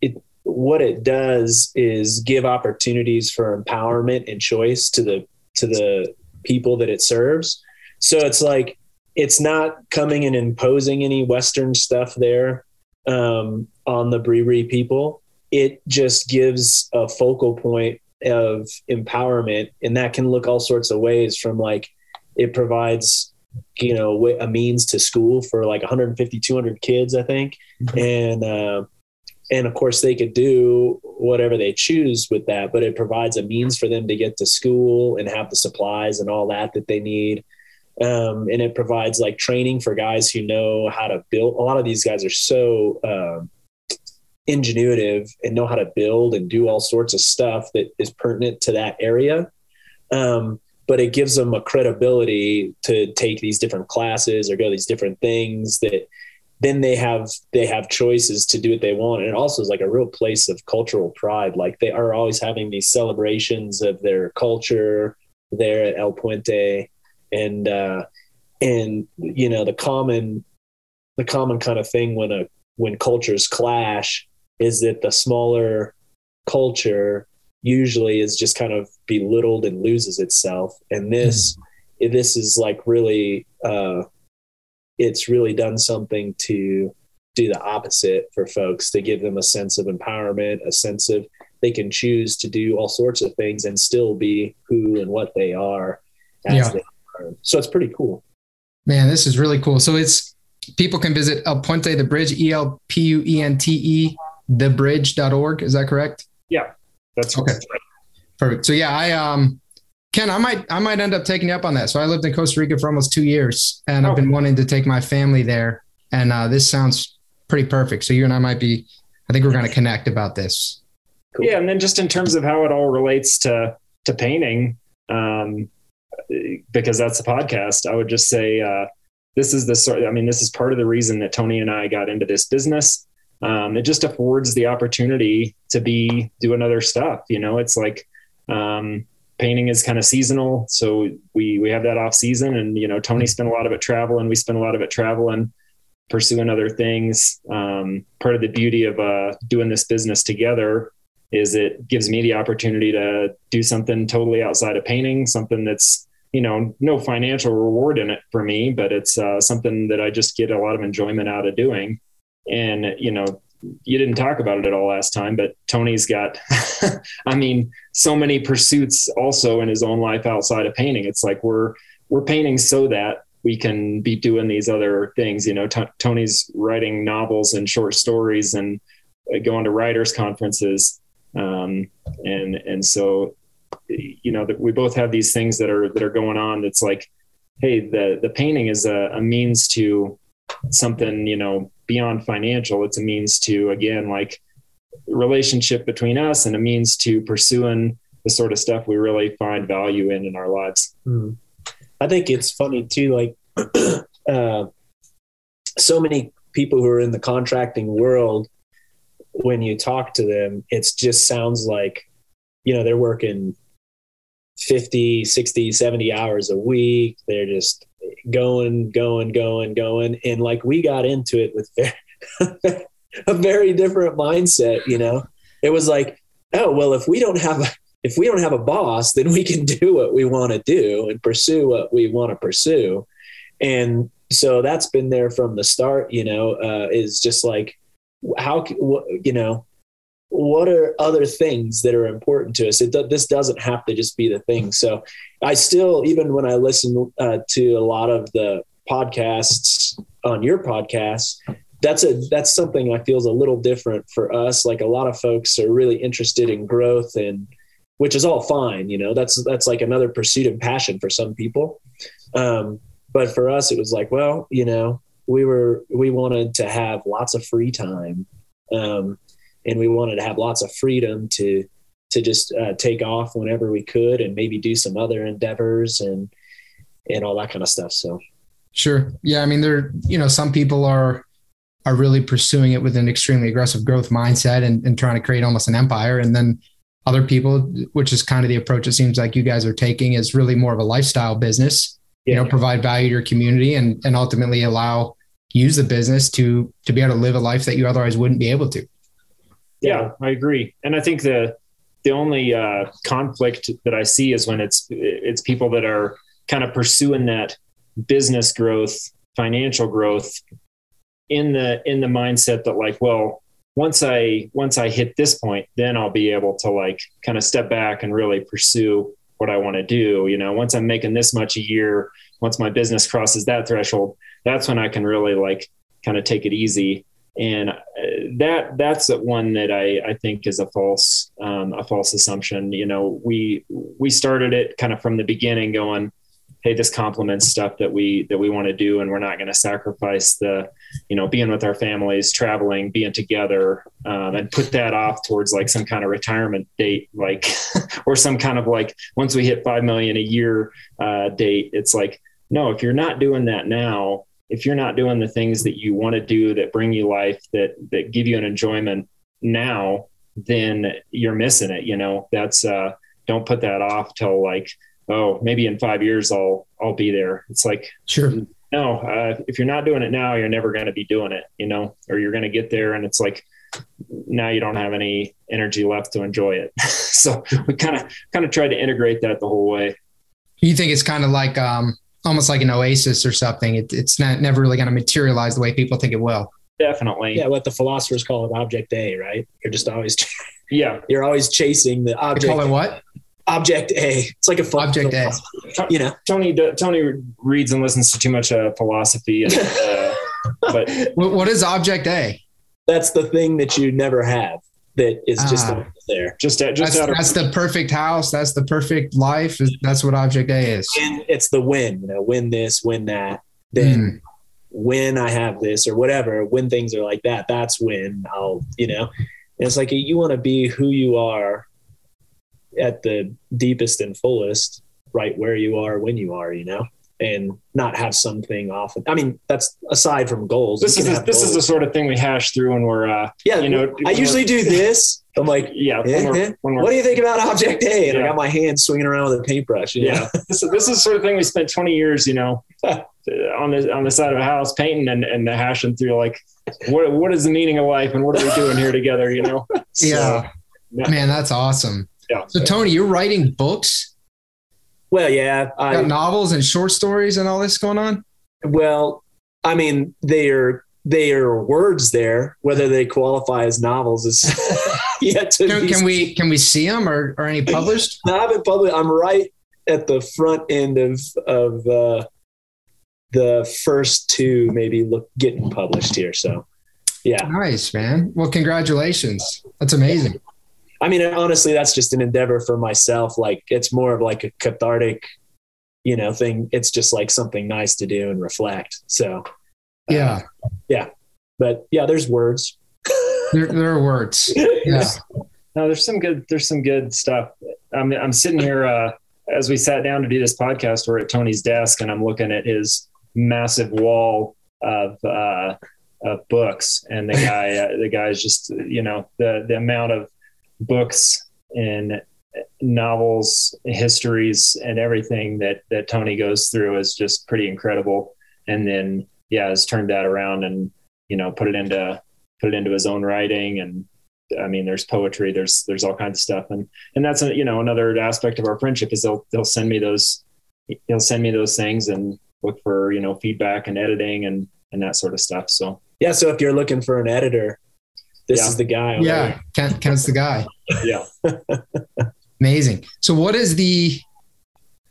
it what it does is give opportunities for empowerment and choice to the to the people that it serves. So it's like it's not coming and imposing any Western stuff there um, on the Bribri people. It just gives a focal point of empowerment, and that can look all sorts of ways. From like, it provides you know a means to school for like 150 200 kids i think mm-hmm. and uh, and of course they could do whatever they choose with that but it provides a means for them to get to school and have the supplies and all that that they need um, and it provides like training for guys who know how to build. A lot of these guys are so um, ingenuitive and know how to build and do all sorts of stuff that is pertinent to that area. Um, but it gives them a credibility to take these different classes or go these different things that then they have they have choices to do what they want. And it also is like a real place of cultural pride. Like they are always having these celebrations of their culture there at el puente. And uh, and you know the common the common kind of thing when a when cultures clash is that the smaller culture usually is just kind of belittled and loses itself and this mm. this is like really uh, it's really done something to do the opposite for folks to give them a sense of empowerment, a sense of they can choose to do all sorts of things and still be who and what they are yeah. They are. So it's pretty cool. Man, this is really cool. So it's people can visit El Puente the Bridge, E L P U E N T E, thebridge.org. Is that correct? Yeah, that's okay. Perfect. So yeah, I um Ken, I might I might end up taking you up on that. So I lived in Costa Rica for almost two years, and oh. I've been wanting to take my family there. And uh, this sounds pretty perfect. So you and I might be. I think we're going to connect about this. Cool. Yeah, and then just in terms of how it all relates to to painting, um, because that's the podcast, I would just say uh, this is the sort. I mean, this is part of the reason that Tony and I got into this business. Um, it just affords the opportunity to be doing other stuff. You know, it's like um, painting is kind of seasonal, so we we have that off season, and you know, Tony spent a lot of it traveling. We spend a lot of it traveling pursuing other things. Um, part of the beauty of uh, doing this business together is it gives me the opportunity to do something totally outside of painting, something that's you know no financial reward in it for me, but it's uh, something that I just get a lot of enjoyment out of doing. And you know, you didn't talk about it at all last time, but Tony's got, I mean, so many pursuits also in his own life outside of painting. It's like we're we're painting so that we can be doing these other things. You know, T- Tony's writing novels and short stories and uh, going to writers conferences, um, and and so you know that we both have these things that are that are going on. That's like, hey, the the painting is a, a means to something you know beyond financial. It's a means to again like relationship between us and a means to pursuing the sort of stuff we really find value in in our lives. Mm. I think it's funny too, like uh, so many people who are in the contracting world, when you talk to them, it just sounds like, you know, they're working 50, 60, 70 hours a week. They're just going, going, going, going. And like we got into it with very, a very different mindset, you know? It was like, oh, well, if we don't have a, if we don't have a boss, then we can do what we want to do and pursue what we want to pursue. And so that's been there from the start, you know, uh, is just like, how, you know, what are other things that are important to us? It, this doesn't have to just be the thing. So I still, even when I listen uh, to a lot of the podcasts on your podcast, that's a that's something I feel is a little different for us. Like a lot of folks are really interested in growth and which is all fine. You know, that's that's like another pursuit and passion for some people. Um, but for us, it was like, well, you know, we were we wanted to have lots of free time, um, and we wanted to have lots of freedom to to just uh, take off whenever we could, and maybe do some other endeavors and and all that kind of stuff. So, sure, yeah. I mean, there, you know, some people are are really pursuing it with an extremely aggressive growth mindset and, and trying to create almost an empire, and then other people, which is kind of the approach it seems like you guys are taking, is really more of a lifestyle business. Yeah. You know, provide value to your community and and ultimately allow use the business to to be able to live a life that you otherwise wouldn't be able to. Yeah, I agree, and I think the the only uh, conflict that I see is when it's it's people that are kind of pursuing that business growth, financial growth in the in the mindset that like, well, once I once I hit this point, then I'll be able to like kind of step back and really pursue what I want to do. You know, once I'm making this much a year, once my business crosses that threshold, that's when I can really like kind of take it easy. And uh, that that's one that I, I think is a false um, a false assumption. You know, we we started it kind of from the beginning, going, hey this complements stuff that we that we want to do and we're not going to sacrifice the you know being with our families traveling being together um, and put that off towards like some kind of retirement date like or some kind of like once we hit 5 million a year uh, date it's like no if you're not doing that now if you're not doing the things that you want to do that bring you life that that give you an enjoyment now then you're missing it you know that's uh don't put that off till like oh, maybe in five years I'll I'll be there. It's like sure. No, uh, if you're not doing it now, you're never going to be doing it, you know, or you're going to get there and it's like now you don't have any energy left to enjoy it. so we kind of kind of tried to integrate that the whole way. You think it's kind of like um, almost like an oasis or something. It, it's not never really going to materialize the way people think it will. definitely. Yeah, what the philosophers call it object A, right? You're just always yeah, you're always chasing the object. They call it what? Object A. It's like a object A. You know, Tony Tony reads and listens to too much uh, philosophy, and, uh, but what is object A? That's the thing that you never have. That is just ah, there. Just just that's, of- that's the perfect house. That's the perfect life. That's what object A is. And it's the win. You know, win this, win that. Then. Mm when I have this or whatever, when things are like that, that's when I'll, you know, and it's like you want to be who you are at the deepest and fullest, right where you are when you are, you know, and not have something off. I mean, that's aside from goals. This is a, this goals. is the sort of thing we hash through when we're, uh, yeah, you know, I usually do this. I'm like, yeah. When eh, we're, eh, when we're, what do you think about Object A? And yeah. I got my hand swinging around with a paintbrush. Yeah, this, this is the sort of thing we spent 20 years, you know, uh, on the on the side of a house painting and and hashing through like what what is the meaning of life and what are we doing here together you know so, yeah. yeah man that's awesome yeah so tony you're writing books well yeah I, got novels and short stories and all this going on well i mean they are they are words there whether they qualify as novels is yet to can, can we can we see them or, or any published no, i haven't published i'm right at the front end of of uh the first two maybe look getting published here. So yeah. Nice, man. Well, congratulations. That's amazing. I mean, honestly, that's just an endeavor for myself. Like it's more of like a cathartic, you know, thing. It's just like something nice to do and reflect. So yeah. Uh, yeah. But yeah, there's words. there, there are words. Yeah. No, there's some good, there's some good stuff. I'm, I'm sitting here, uh, as we sat down to do this podcast, we're at Tony's desk and I'm looking at his massive wall of uh, of books, and the guy uh, the guy's just you know the the amount of books and novels, histories, and everything that that Tony goes through is just pretty incredible. And then yeah, has turned that around and you know put it into put it into his own writing and I mean, there's poetry, there's there's all kinds of stuff, and and that's a, you know another aspect of our friendship is they'll they'll send me those he'll send me those things, and look for you know feedback and editing and and that sort of stuff. So yeah, so if you're looking for an editor, this yeah. is the guy. Yeah, Kent, Kent's the guy. yeah, amazing. So what is the?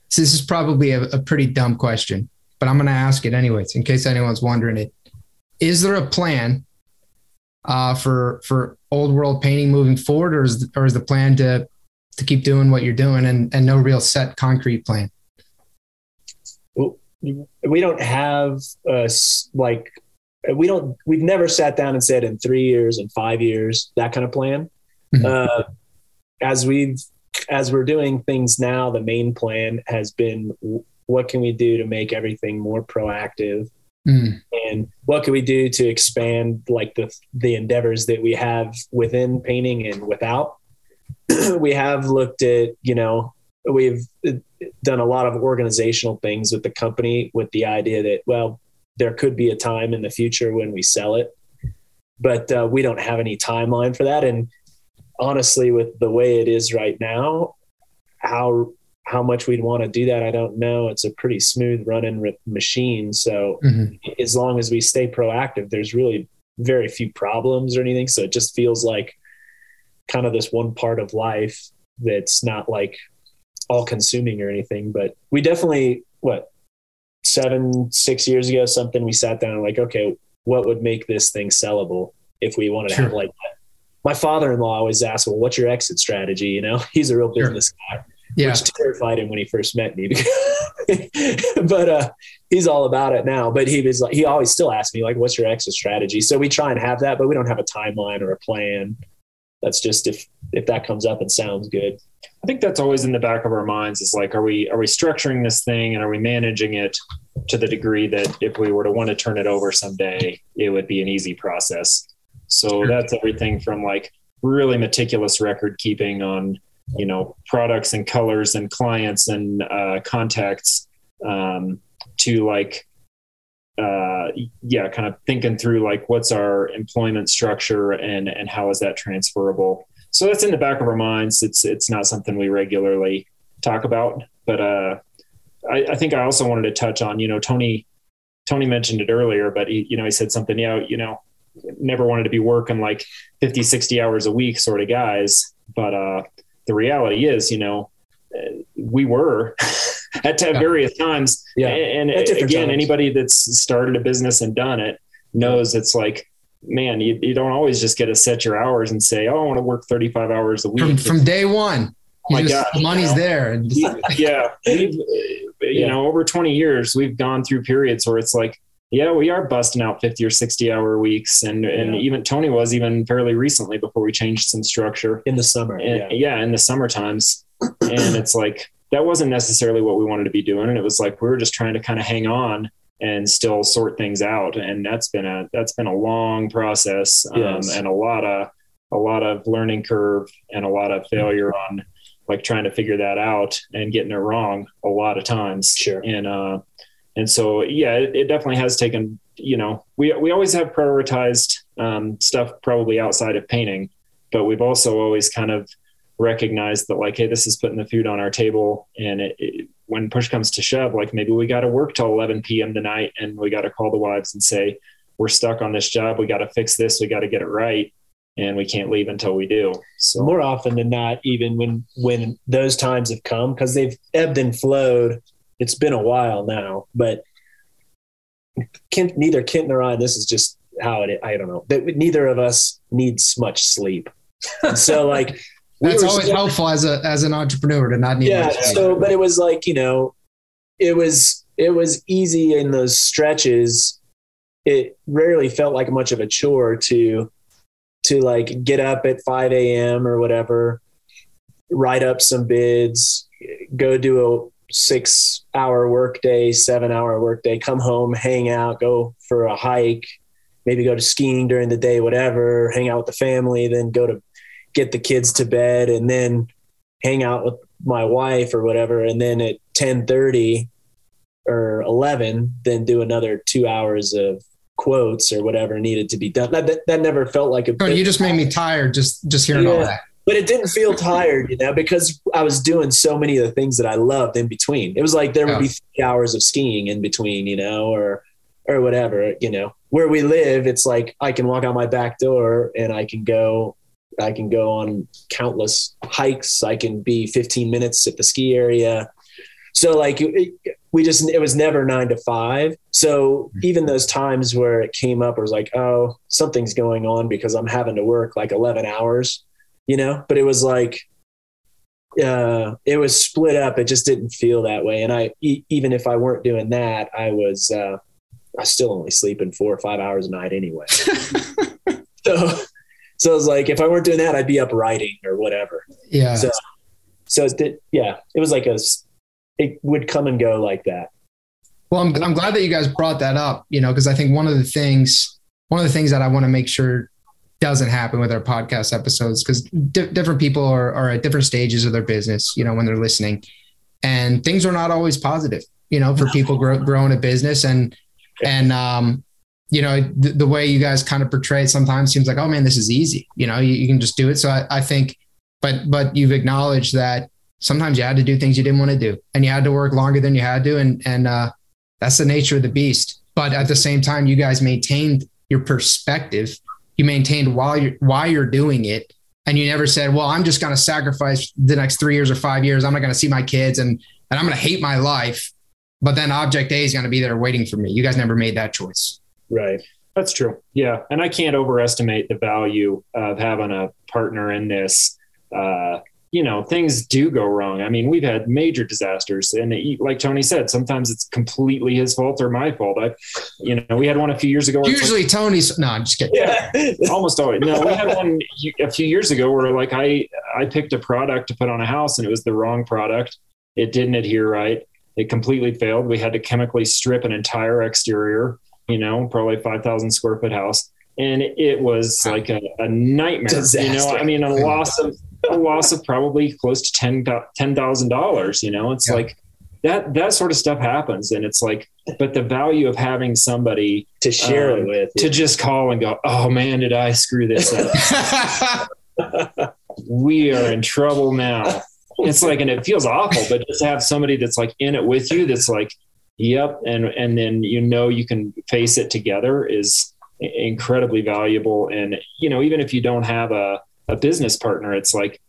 So this is probably a, a pretty dumb question, but I'm going to ask it anyways in case anyone's wondering it. Is there a plan uh, for for old world painting moving forward, or is or is the plan to to keep doing what you're doing and and no real set concrete plan? Well, we don't have a, like we don't we've never sat down and said in three years and five years that kind of plan mm-hmm. uh, as we've as we're doing things now the main plan has been what can we do to make everything more proactive mm. and what can we do to expand like the the endeavors that we have within painting and without we have looked at you know we've done a lot of organizational things with the company with the idea that well there could be a time in the future when we sell it but uh, we don't have any timeline for that. And honestly with the way it is right now how how much we'd want to do that i don't know. It's a pretty smooth running machine. So mm-hmm. as long as we stay proactive there's really very few problems or anything. So it just feels like kind of this one part of life that's not like all consuming or anything, but we definitely, what, seven, six years ago, something we sat down and like, okay, what would make this thing sellable if we wanted sure. to have like that? My father-in-law always asked, well, what's your exit strategy? You know, he's a real business sure. guy, yeah. which terrified him when he first met me, but, uh, he's all about it now, but he was like, he always still asks me like, what's your exit strategy? So we try and have that, but we don't have a timeline or a plan. That's just if, if that comes up and sounds good. I think that's always in the back of our minds is like, are we are we structuring this thing and are we managing it to the degree that if we were to want to turn it over someday, it would be an easy process. So that's everything from like really meticulous record keeping on you know products and colors and clients and uh, contacts um, to like uh, yeah kind of thinking through like what's our employment structure and and how is that transferable so that's in the back of our minds. It's it's not something we regularly talk about, but uh, I, I, think I also wanted to touch on. You know, Tony Tony mentioned it earlier, but he you know he said something. Yeah, you know, never wanted to be working like 50, 60 hours a week sort of guys. But uh, the reality is, you know, we were at various times. Yeah. And, and again, times. anybody that's started a business and done it knows it's like, man, you, you don't always just get to set your hours and say, oh, I want to work 35 hours a week. From, from day one. Oh my just, God, the money's you know, there. yeah. We've, eh, you yeah. know, over 20 years, we've gone through periods where it's like, yeah, we are busting out 50 or 60 hour weeks. And, and even Tony was even fairly recently before we changed some structure in the summer. And, yeah. yeah. In the summer times. and it's like, that wasn't necessarily what we wanted to be doing. And it was like, we were just trying to kind of hang on and still sort things out. And that's been a, that's been a long process um, yes. and a lot of, a lot of learning curve and a lot of failure on like trying to figure that out and getting it wrong a lot of times. Sure. And, uh, and so yeah it, it, definitely has taken you know we we always have prioritized um, stuff probably outside of painting but we've also always kind of recognized that like hey this is putting the food on our table and it, it, when push comes to shove like maybe we got to work till 11 p.m tonight and we got to call the wives and say we're stuck on this job. We got to fix this. We got to get it right. And we can't leave until we do. So more often than not even when when those times have come because they've ebbed and flowed it's been a while now, but Kent, neither Kent nor I, this is just how it, I don't know that neither of us needs much sleep. So like, that's always helpful as a, as an entrepreneur to not need. Yeah. So, but it was like, you know, it was, it was easy in those stretches. It rarely felt like much of a chore to, to like get up at 5 a.m. or whatever, write up some bids, go do a six hour workday, seven hour workday, come home, hang out, go for a hike, maybe go to skiing during the day, whatever, hang out with the family, then go to get the kids to bed and then hang out with my wife or whatever. And then at 1030 or 11, then do another two hours of quotes or whatever needed to be done. That, that, that never felt like a, oh, you just made me tired. Just, just hearing yeah. all that but it didn't feel tired, you know, because I was doing so many of the things that I loved in between. It was like there would be three hours of skiing in between, you know, or or whatever, you know. Where we live, it's like I can walk out my back door and I can go I can go on countless hikes. I can be 15 minutes at the ski area. So like it, we just it was never 9 to 5. So even those times where it came up it was like, oh, something's going on because I'm having to work like 11 hours you know, but it was like, uh, it was split up. It just didn't feel that way. And I, e- even if I weren't doing that, I was, uh, I was still only sleeping four or five hours a night anyway. so, so I was like, if I weren't doing that, I'd be up writing or whatever. Yeah. So, so it did, yeah, it was like a, it would come and go like that. Well, I'm, I'm glad that you guys brought that up, you know, because I think one of the things, one of the things that I want to make sure doesn't happen with our podcast episodes because di- different people are, are at different stages of their business, you know, when they're listening and things are not always positive, you know, for people grow, growing a business and, and, um, you know, the, the, way you guys kind of portray it sometimes seems like, oh man, this is easy. You know, you, you can just do it. So I, I think, but, but you've acknowledged that sometimes you had to do things you didn't want to do and you had to work longer than you had to. And, and, uh, that's the nature of the beast. But at the same time, you guys maintained your perspective you maintained while you're why you're doing it and you never said well i'm just going to sacrifice the next three years or five years i'm not going to see my kids and and i'm going to hate my life but then object a is going to be there waiting for me you guys never made that choice right. That's true. Yeah. And i can't overestimate the value of having a partner in this. Uh, you know things do go wrong. I mean we've had major disasters and it, like tony said sometimes it's completely his fault or my fault. I you know we had one a few years ago usually like, tony's no i'm just kidding. Yeah almost always. No we had one a few years ago where like i i picked a product to put on a house and it was the wrong product. It didn't adhere right. It completely failed. We had to chemically strip an entire exterior you know probably 5000 square foot house and it was like a, a nightmare Disaster. you know i mean a loss of a loss of probably close to ten ten thousand dollars. You know, it's yeah. like that that sort of stuff happens, and it's like, but the value of having somebody to share um, it with, to just call and go, oh man, did I screw this up? we are in trouble now. It's like, and it feels awful, but just to have somebody that's like in it with you, that's like, yep, and and then you know you can face it together is incredibly valuable. And, you know, even if you don't have a, a business partner, it's like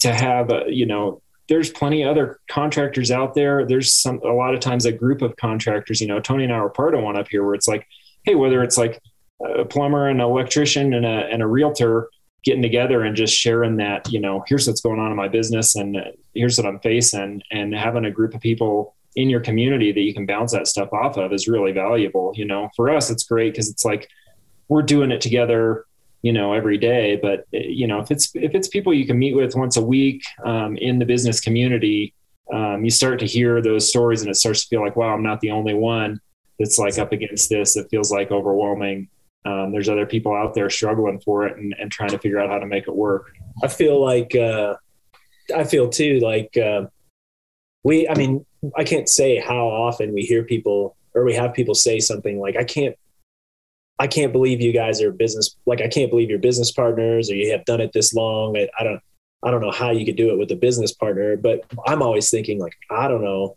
to have a, you know, there's plenty of other contractors out there. There's some, a lot of times a group of contractors, you know, Tony and I were part of one up here where it's like, Hey, whether it's like a plumber and an electrician and a, and a realtor getting together and just sharing that, you know, here's what's going on in my business and uh, here's what I'm facing and having a group of people in your community that you can bounce that stuff off of is really valuable. You know, for us, it's great because it's like we're doing it together, you know, every day. But you know, if it's if it's people you can meet with once a week um, in the business community, um, you start to hear those stories, and it starts to feel like, wow, I'm not the only one that's like up against this. It feels like overwhelming. Um, there's other people out there struggling for it and, and, trying to figure out how to make it work. I feel like uh, I feel too like uh, we. I mean, I can't say how often we hear people or we have people say something like, I can't, I can't believe you guys are business. Like, I can't believe you're business partners or you have done it this long. I, I don't, I don't know how you could do it with a business partner, but I'm always thinking like, I don't know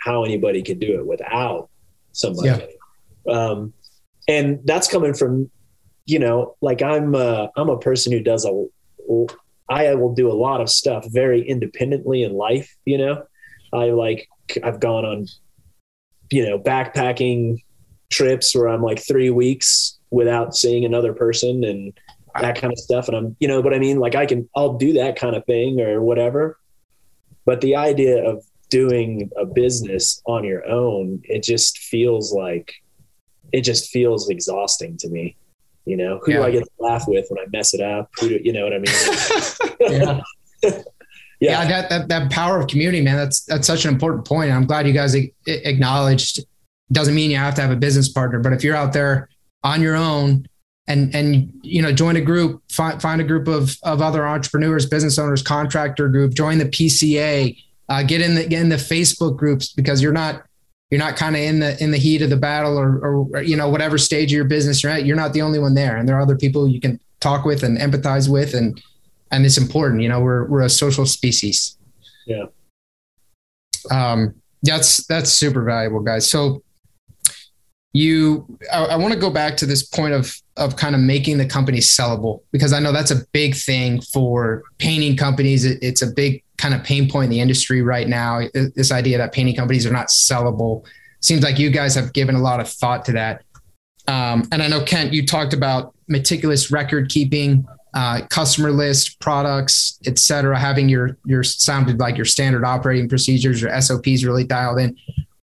how anybody could do it without somebody. Yeah. Um, and that's coming from, you know, like I'm, uh, I'm a person who does a, I will do a lot of stuff very independently in life, you know, I like I've gone on, you know, backpacking trips where I'm like three weeks without seeing another person and that kind of stuff. And I'm, you know, what I mean? Like I can, I'll do that kind of thing or whatever. But the idea of doing a business on your own, it just feels like, it just feels exhausting to me. You know, who yeah. do I get to laugh with when I mess it up? Who do, you know what I mean? yeah. Yeah, that, that that power of community, man. That's that's such an important point. I'm glad you guys acknowledged. Doesn't mean you have to have a business partner, but if you're out there on your own and and you know join a group, find find a group of of other entrepreneurs, business owners, contractor group, join the PCA, uh, get in the get in the Facebook groups because you're not you're not kind of in the in the heat of the battle or, or you know whatever stage of your business you're at. You're not the only one there, and there are other people you can talk with and empathize with and and it's important. You know, we're we're a social species. Yeah. Um, that's that's super valuable, guys. So you, I, I want to go back to this point of of kind of making the company sellable because I know that's a big thing for painting companies. It, it's a big kind of pain point in the industry right now. This idea that painting companies are not sellable seems like you guys have given a lot of thought to that. Um, and I know Kent, you talked about meticulous record keeping uh, customer list, products, et cetera, having your your sounded like your standard operating procedures, your SOPs really dialed in.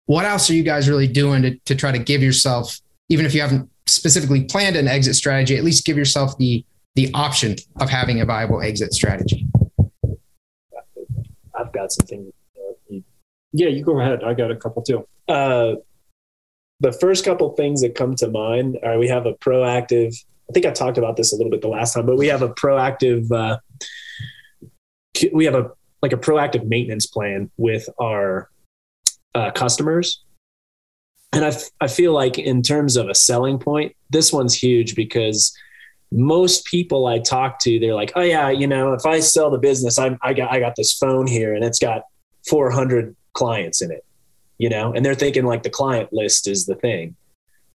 What else are you guys really doing to, to try to give yourself, even if you haven't specifically planned an exit strategy, at least give yourself the the option of having a viable exit strategy? I've got some things. Yeah, you go ahead. I got a couple too. Uh, the first couple things that come to mind are we have a proactive I think I talked about this a little bit the last time, but we have a proactive, uh, we have a like a proactive maintenance plan with our uh, customers. And I, f- I feel like in terms of a selling point, this one's huge because most people I talk to, they're like, oh yeah, you know, if I sell the business, I'm, I got, I got this phone here and it's got 400 clients in it, you know, and they're thinking like the client list is the thing.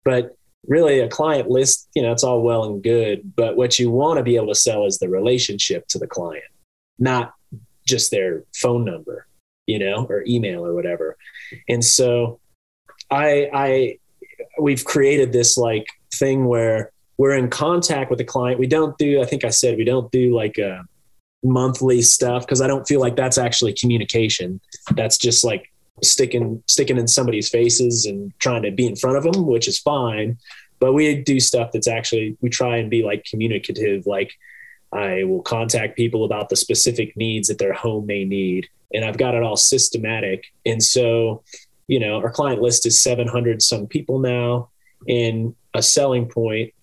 But really a client list, you know, it's all well and good, but what you want to be able to sell is the relationship to the client, not just their phone number, you know, or email or whatever. And so I I we've created this like thing where we're in contact with the client. We don't do, I think I said we don't do like a monthly stuff because I don't feel like that's actually communication. That's just like sticking sticking in somebody's faces and trying to be in front of them, which is fine. But we do stuff that's actually we try and be like communicative. Like I will contact people about the specific needs that their home may need, and I've got it all systematic. And so, you know, our client list is 700 some people now, and a selling point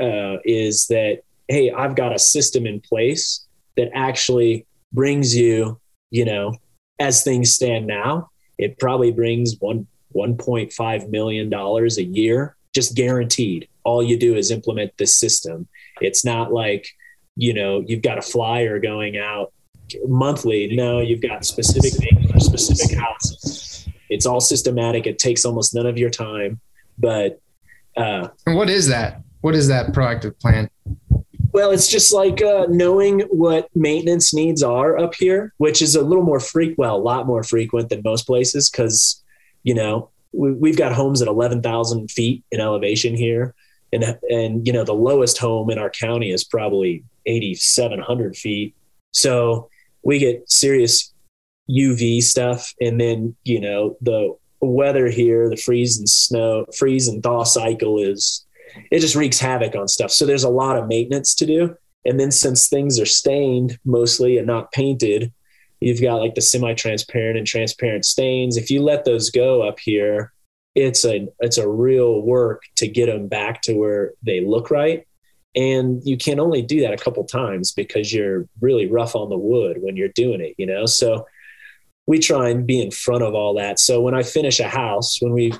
uh, is that hey, I've got a system in place that actually brings you, you know, as things stand now, it probably brings one $1.5 million a year, just guaranteed. All you do is implement this system. It's not like, you know, you've got a flyer going out monthly. No, you've got specific things for specific houses. It's all systematic. It takes almost none of your time. But uh, and what is that? What is that proactive plan? Well, it's just like uh, knowing what maintenance needs are up here, which is a little more frequent, well, a lot more frequent than most places because, you know, we, have got homes at 11,000 feet in elevation here. And, and, you know, the lowest home in our county is probably 8,700 feet. So we get serious UV stuff. And then, you know, the weather here, the freeze and snow, freeze and thaw cycle is, it just wreaks havoc on stuff. So there's a lot of maintenance to do. And then since things are stained mostly and not painted, you've got like the semi-transparent and transparent stains. If you let those go up here, it's a it's a real work to get them back to where they look right. And you can only do that a couple times because you're really rough on the wood when you're doing it, you know? So we try and be in front of all that. So when I finish a house, when we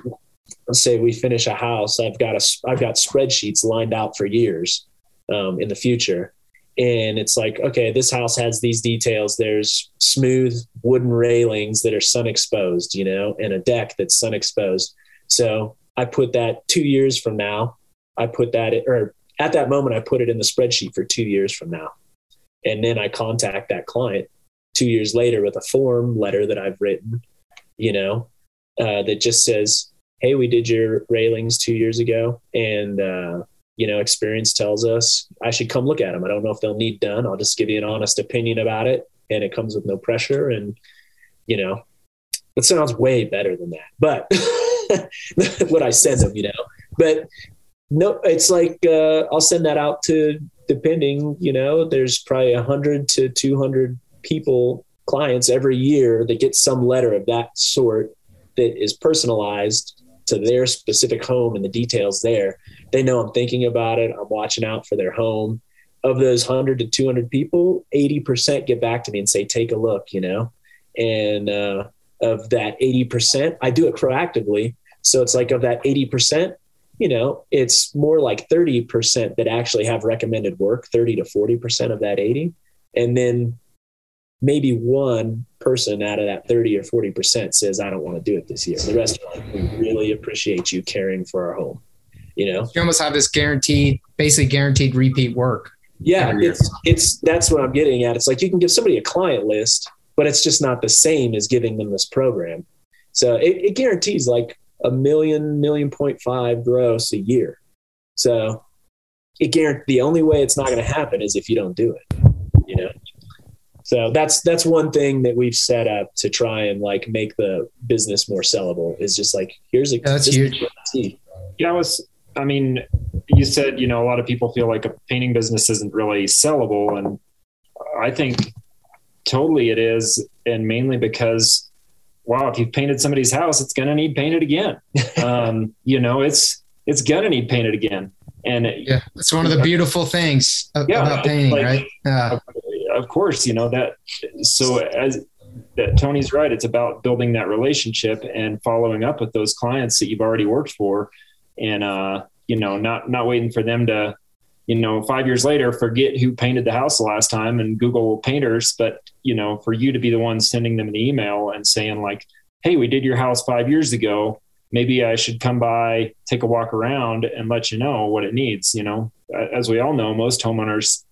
let's say we finish a house, I've got a I've got spreadsheets lined out for years um, in the future, and it's like okay, this house has these details. There's smooth wooden railings that are sun exposed, you know, and a deck that's sun exposed. So I put that two years from now. I put that or at that moment I put it in the spreadsheet for two years from now, and then I contact that client two years later with a form letter that I've written, you know, uh, that just says, Hey, we did your railings two years ago. And, uh, you know, experience tells us I should come look at them. I don't know if they'll need done. I'll just give you an honest opinion about it. And it comes with no pressure. And, you know, it sounds way better than that. But what I send them, you know, but no, it's like uh, I'll send that out to depending, you know, there's probably hundred to 200 people, clients every year that get some letter of that sort that is personalized to their specific home and the details there. They know I'm thinking about it. I'm watching out for their home. Of those 100 to 200 people, 80% get back to me and say, take a look, you know? And uh, of that 80%, I do it proactively. So it's like of that 80%, you know, it's more like 30% that actually have recommended work, 30 to 40% of that 80. And then maybe one person out of that 30 or 40% says, I don't want to do it this year. The rest like, we really appreciate you caring for our home. You know, you almost have this guaranteed, basically guaranteed repeat work. Yeah. It's, it's, that's what I'm getting at. It's like you can give somebody a client list, but it's just not the same as giving them this program. So it, it guarantees like a million, million point five gross a year. So it guarantees the only way it's not going to happen is if you don't do it? So that's that's one thing that we've set up to try and like make the business more sellable. Is just like here's a yeah, that's huge. Yeah, I was. I mean, you said you know a lot of people feel like a painting business isn't really sellable, and I think totally it is, and mainly because wow, if you've painted somebody's house, it's going to need painted again. um, you know, it's it's going to need painted again. And yeah, it's one of the beautiful things yeah, about painting, like, right? Yeah of course, you know that. So as that Tony's right, it's about building that relationship and following up with those clients that you've already worked for, and uh, you know, not not waiting for them to, you know, five years later forget who painted the house the last time and Google painters, but you know, for you to be the one sending them an email and saying like, "Hey, we did your house five years ago." Maybe I should come by, take a walk around, and let you know what it needs. You know, as we all know, most homeowners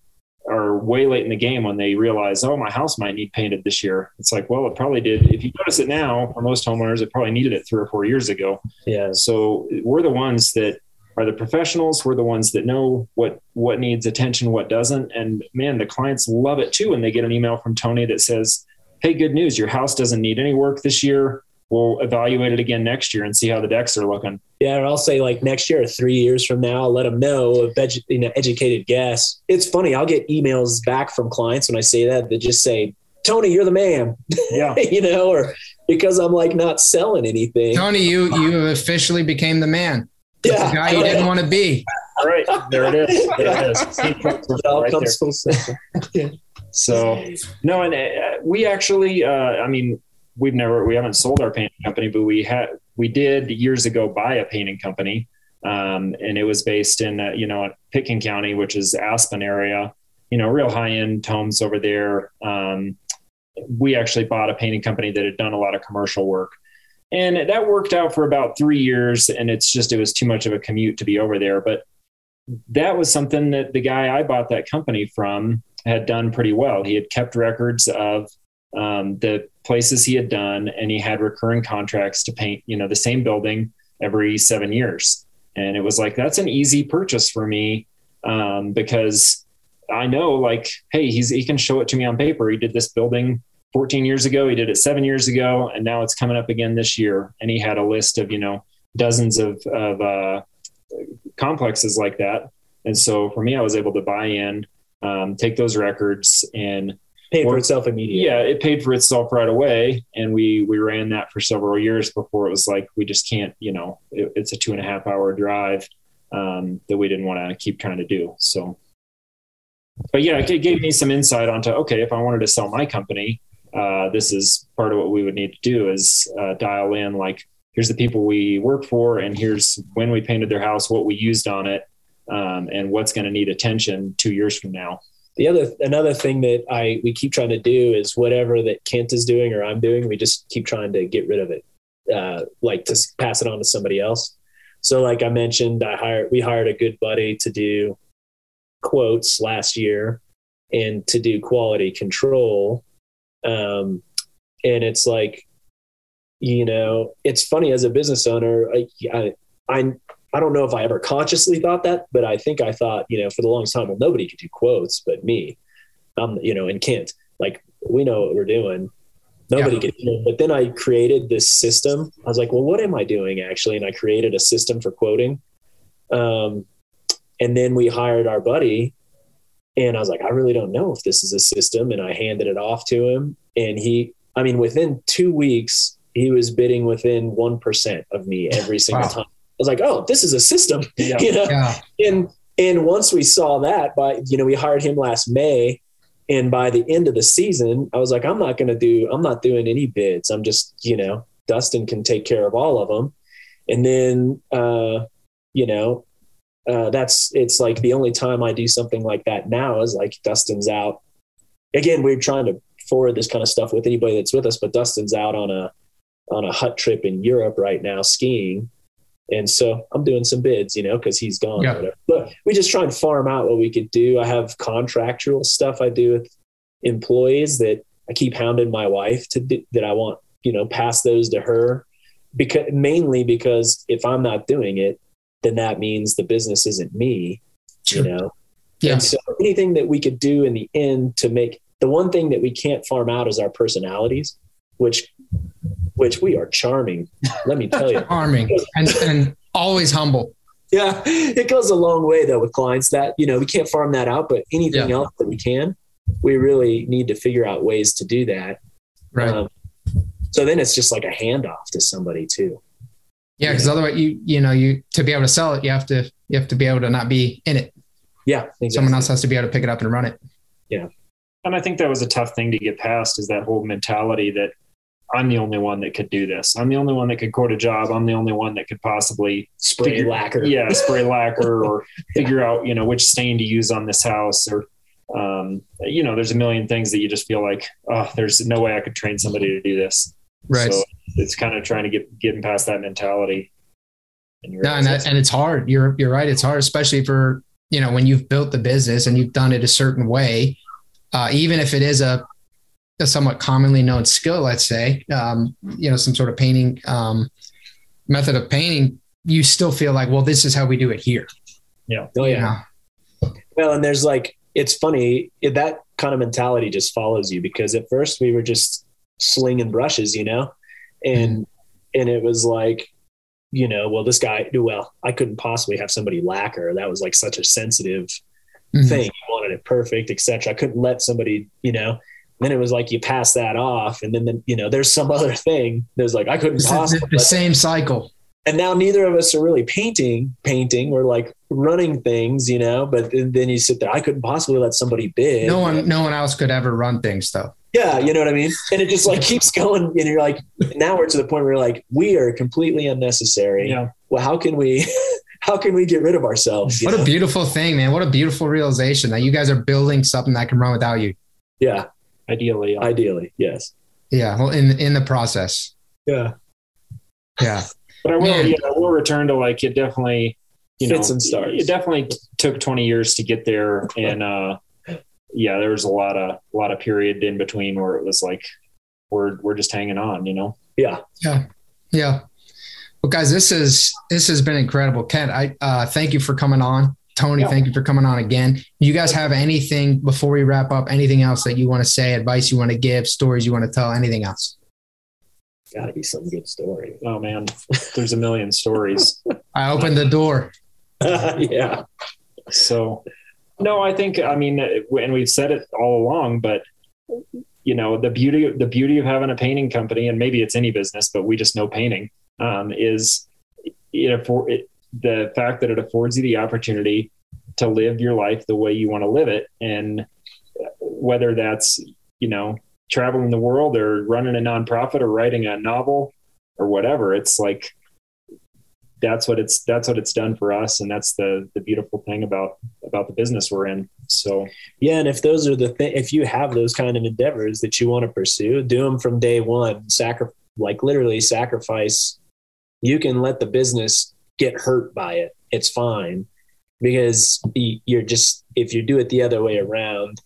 are way late in the game when they realize, oh, my house might need painted this year. It's like, well, it probably did. If you notice it now, for most homeowners, it probably needed it three or four years ago. Yeah. So we're the ones that are the professionals. We're the ones that know what what needs attention, what doesn't. And man, the clients love it too when they get an email from Tony that says, "Hey, good news! Your house doesn't need any work this year we'll evaluate it again next year and see how the decks are looking. Yeah, or I'll say like next year or three years from now, I'll let them know a edu- you know, educated guess. It's funny. I'll get emails back from clients when I say that that just say, Tony, you're the man. Yeah. you know, or because I'm like not selling anything. Tony, you you officially became the man. yeah. The guy you didn't want to be. All right. There it is. There it is. it all right comes full circle. So no, and uh, we actually, uh, I mean, we've never we haven't sold our painting company, but we had we did years ago buy a painting company, um, and it was based in uh, you know Pitkin County, which is Aspen area. You know, real high end homes over there. Um, we actually bought a painting company that had done a lot of commercial work. And that worked out for about three years. And it's just, it was too much of a commute to be over there. But that was something that the guy I bought that company from had done pretty well. He had kept records of um, the places he had done, and he had recurring contracts to paint, you know, the same building every seven years. And it was like that's an easy purchase for me um, because I know, like, hey, he's he can show it to me on paper. He did this building 14 years ago. He did it seven years ago, and now it's coming up again this year. And he had a list of you know dozens of of uh, complexes like that. And so for me, I was able to buy in, um, take those records and paid for itself immediately. Yeah, it paid for itself right away, and we we ran that for several years before it was like we just can't. You know, it, it's a two and a half hour drive um, that we didn't want to keep trying to do. So, but yeah, it gave me some insight onto okay, if I wanted to sell my company, uh, this is part of what we would need to do is uh, dial in like here's the people we work for, and here's when we painted their house, what we used on it, um, and what's going to need attention two years from now the other another thing that I we keep trying to do is whatever that Kent is doing or I'm doing, we just keep trying to get rid of it, uh, like to pass it on to somebody else. So, like I mentioned, I hired we hired a good buddy to do quotes last year and to do quality control. Um, and it's like, you know, it's funny as a business owner, I, I, I I don't know if I ever consciously thought that, but I think I thought, you know, for the longest time, well, nobody could do quotes but me. Um, you know, and Kent. Like we know what we're doing. Nobody yeah. could do it. But then I created this system. I was like, well, what am I doing actually? And I created a system for quoting. Um, and then we hired our buddy and I was like, I really don't know if this is a system. And I handed it off to him. And he, I mean, within two weeks, he was bidding within 1% of me every single wow. time was like, oh, this is a system, yeah. you know? Yeah. And, and once we saw that by, you know, we hired him last May and by the end of the season, I was like, I'm not going to do, I'm not doing any bids. I'm just, you know, Dustin can take care of all of them. And then, uh, you know, uh, that's, it's like the only time I do something like that now is like Dustin's out. Again, we're trying to forward this kind of stuff with anybody that's with us, but Dustin's out on a, on a hut trip in Europe right now skiing and so I'm doing some bids, you know, because he's gone. Yeah. But we just try and farm out what we could do. I have contractual stuff I do with employees that I keep hounding my wife to do, that I want, you know, pass those to her because mainly because if I'm not doing it, then that means the business isn't me, sure. you know? Yeah. And so anything that we could do in the end to make the one thing that we can't farm out is our personalities, which which we are charming. Let me tell you, charming and, and always humble. Yeah, it goes a long way though with clients that you know we can't farm that out, but anything yeah. else that we can, we really need to figure out ways to do that. Right. Um, so then it's just like a handoff to somebody too. Yeah, because otherwise you you know you to be able to sell it, you have to you have to be able to not be in it. Yeah, exactly. someone else has to be able to pick it up and run it. Yeah, and I think that was a tough thing to get past is that whole mentality that I'm the only one that could do this. I'm the only one that could quote a job. I'm the only one that could possibly spray figure, lacquer. Yeah, spray lacquer or figure out, you know, which stain to use on this house or um, you know, there's a million things that you just feel like, oh, there's no way I could train somebody to do this. Right. So it's kind of trying to get getting past that mentality. And, no, and, that, and it's hard. You're you're right. It's hard, especially for you know when you've built the business and you've done it a certain way. Uh, even if it is a a somewhat commonly known skill, let's say, um, you know, some sort of painting um, method of painting, you still feel like, well, this is how we do it here. Yeah. Oh, yeah. Well, and there's like, it's funny that kind of mentality just follows you because at first we were just slinging brushes, you know, and mm-hmm. and it was like, you know, well, this guy, well, I couldn't possibly have somebody lacquer. That was like such a sensitive mm-hmm. thing. I wanted it perfect, etc. I couldn't let somebody, you know, then it was like you pass that off, and then the, you know there's some other thing. There's like I couldn't possibly the, the same cycle. And now neither of us are really painting. Painting, we're like running things, you know. But then you sit there. I couldn't possibly let somebody bid. No one, no one else could ever run things though. Yeah, you know what I mean. And it just like keeps going, and you're like, now we're to the point where we're like, we are completely unnecessary. Yeah. Well, how can we? how can we get rid of ourselves? What know? a beautiful thing, man! What a beautiful realization that you guys are building something that can run without you. Yeah, Ideally, ideally, yes. Yeah. Well, in in the process. Yeah. Yeah. But I will, yeah, I will return to like it definitely you Fits know, and starts. it definitely took 20 years to get there. And, uh, yeah, there was a lot of, a lot of period in between where it was like, we're, we're just hanging on, you know? Yeah. Yeah. Yeah. Well, guys, this is, this has been incredible. Kent, I, uh, thank you for coming on. Tony, Yeah. thank you for coming on again. You guys have anything before we wrap up? Anything else that you want to say, advice you want to give, stories you want to tell, anything else? Gotta be some good story. Oh man, there's a million stories. I opened the door. yeah. So, no, I think I mean, and we've said it all along, but you know, the beauty the beauty of having a painting company, and maybe it's any business, but we just know painting um, is it, affor- it the fact that it affords you the opportunity to live your life the way you want to live it, and whether that's you know traveling the world or running a nonprofit or writing a novel or whatever, it's like that's what it's that's what it's done for us. And that's the the beautiful thing about about the business we're in. So. Yeah, and if those are the if you have those kind of endeavors that you want to pursue, do them from day one. Sacri- like literally sacrifice. You can let the business get hurt by it. It's fine because you're just if you do it the other way around,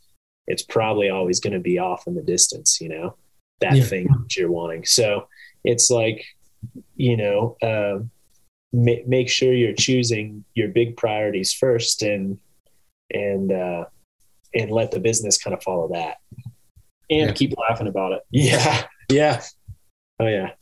it's probably always going to be off in the distance. You know that Yeah. thing that you're wanting. So it's like you know. Um, ma- make sure you're choosing your big priorities first and and uh and let the business kind of follow that and Yeah. keep laughing about it yeah yeah oh yeah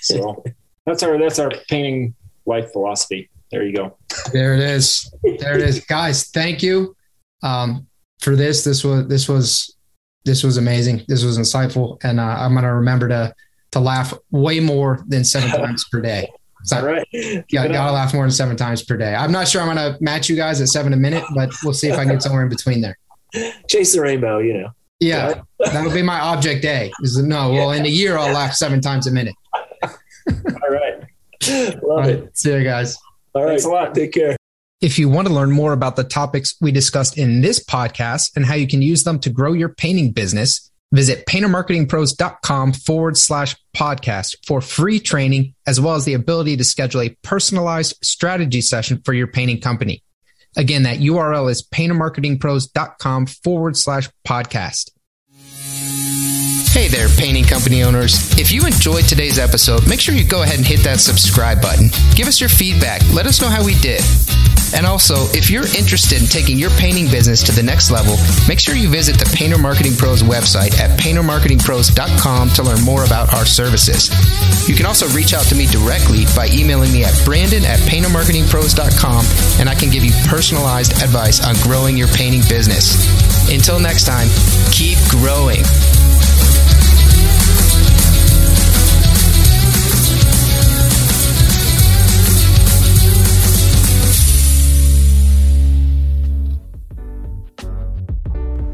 so that's our that's our painting life philosophy there you go There it is. There it is. Guys, thank you um, for this. This was this was this was amazing. This was insightful, and uh, I'm gonna remember to to laugh way more than seven times per day. So, all right yeah, Keep it gotta up. laugh more than seven times per day. I'm not sure I'm gonna match you guys at seven a minute, but we'll see if I can get somewhere in between there. chase the rainbow you know Yeah, that'll be my object day. Is no, well, in a year I'll laugh seven times a minute. all right love All it right, see you guys. all right Thanks a lot. take care If you want to learn more about the topics we discussed in this podcast and how you can use them to grow your painting business, visit paintermarketingpros.com forward slash podcast for free training, as well as the ability to schedule a personalized strategy session for your painting company. Again, that URL is paintermarketingpros.com forward slash podcast. Hey there, painting company owners. If you enjoyed today's episode, make sure you go ahead and hit that subscribe button. Give us your feedback. Let us know how we did. And also, if you're interested in taking your painting business to the next level, make sure you visit the Painter Marketing Pros website at paintermarketingpros.com to learn more about our services. You can also reach out to me directly by emailing me at brandon at paintermarketingpros.com and I can give you personalized advice on growing your painting business. Until next time, keep growing.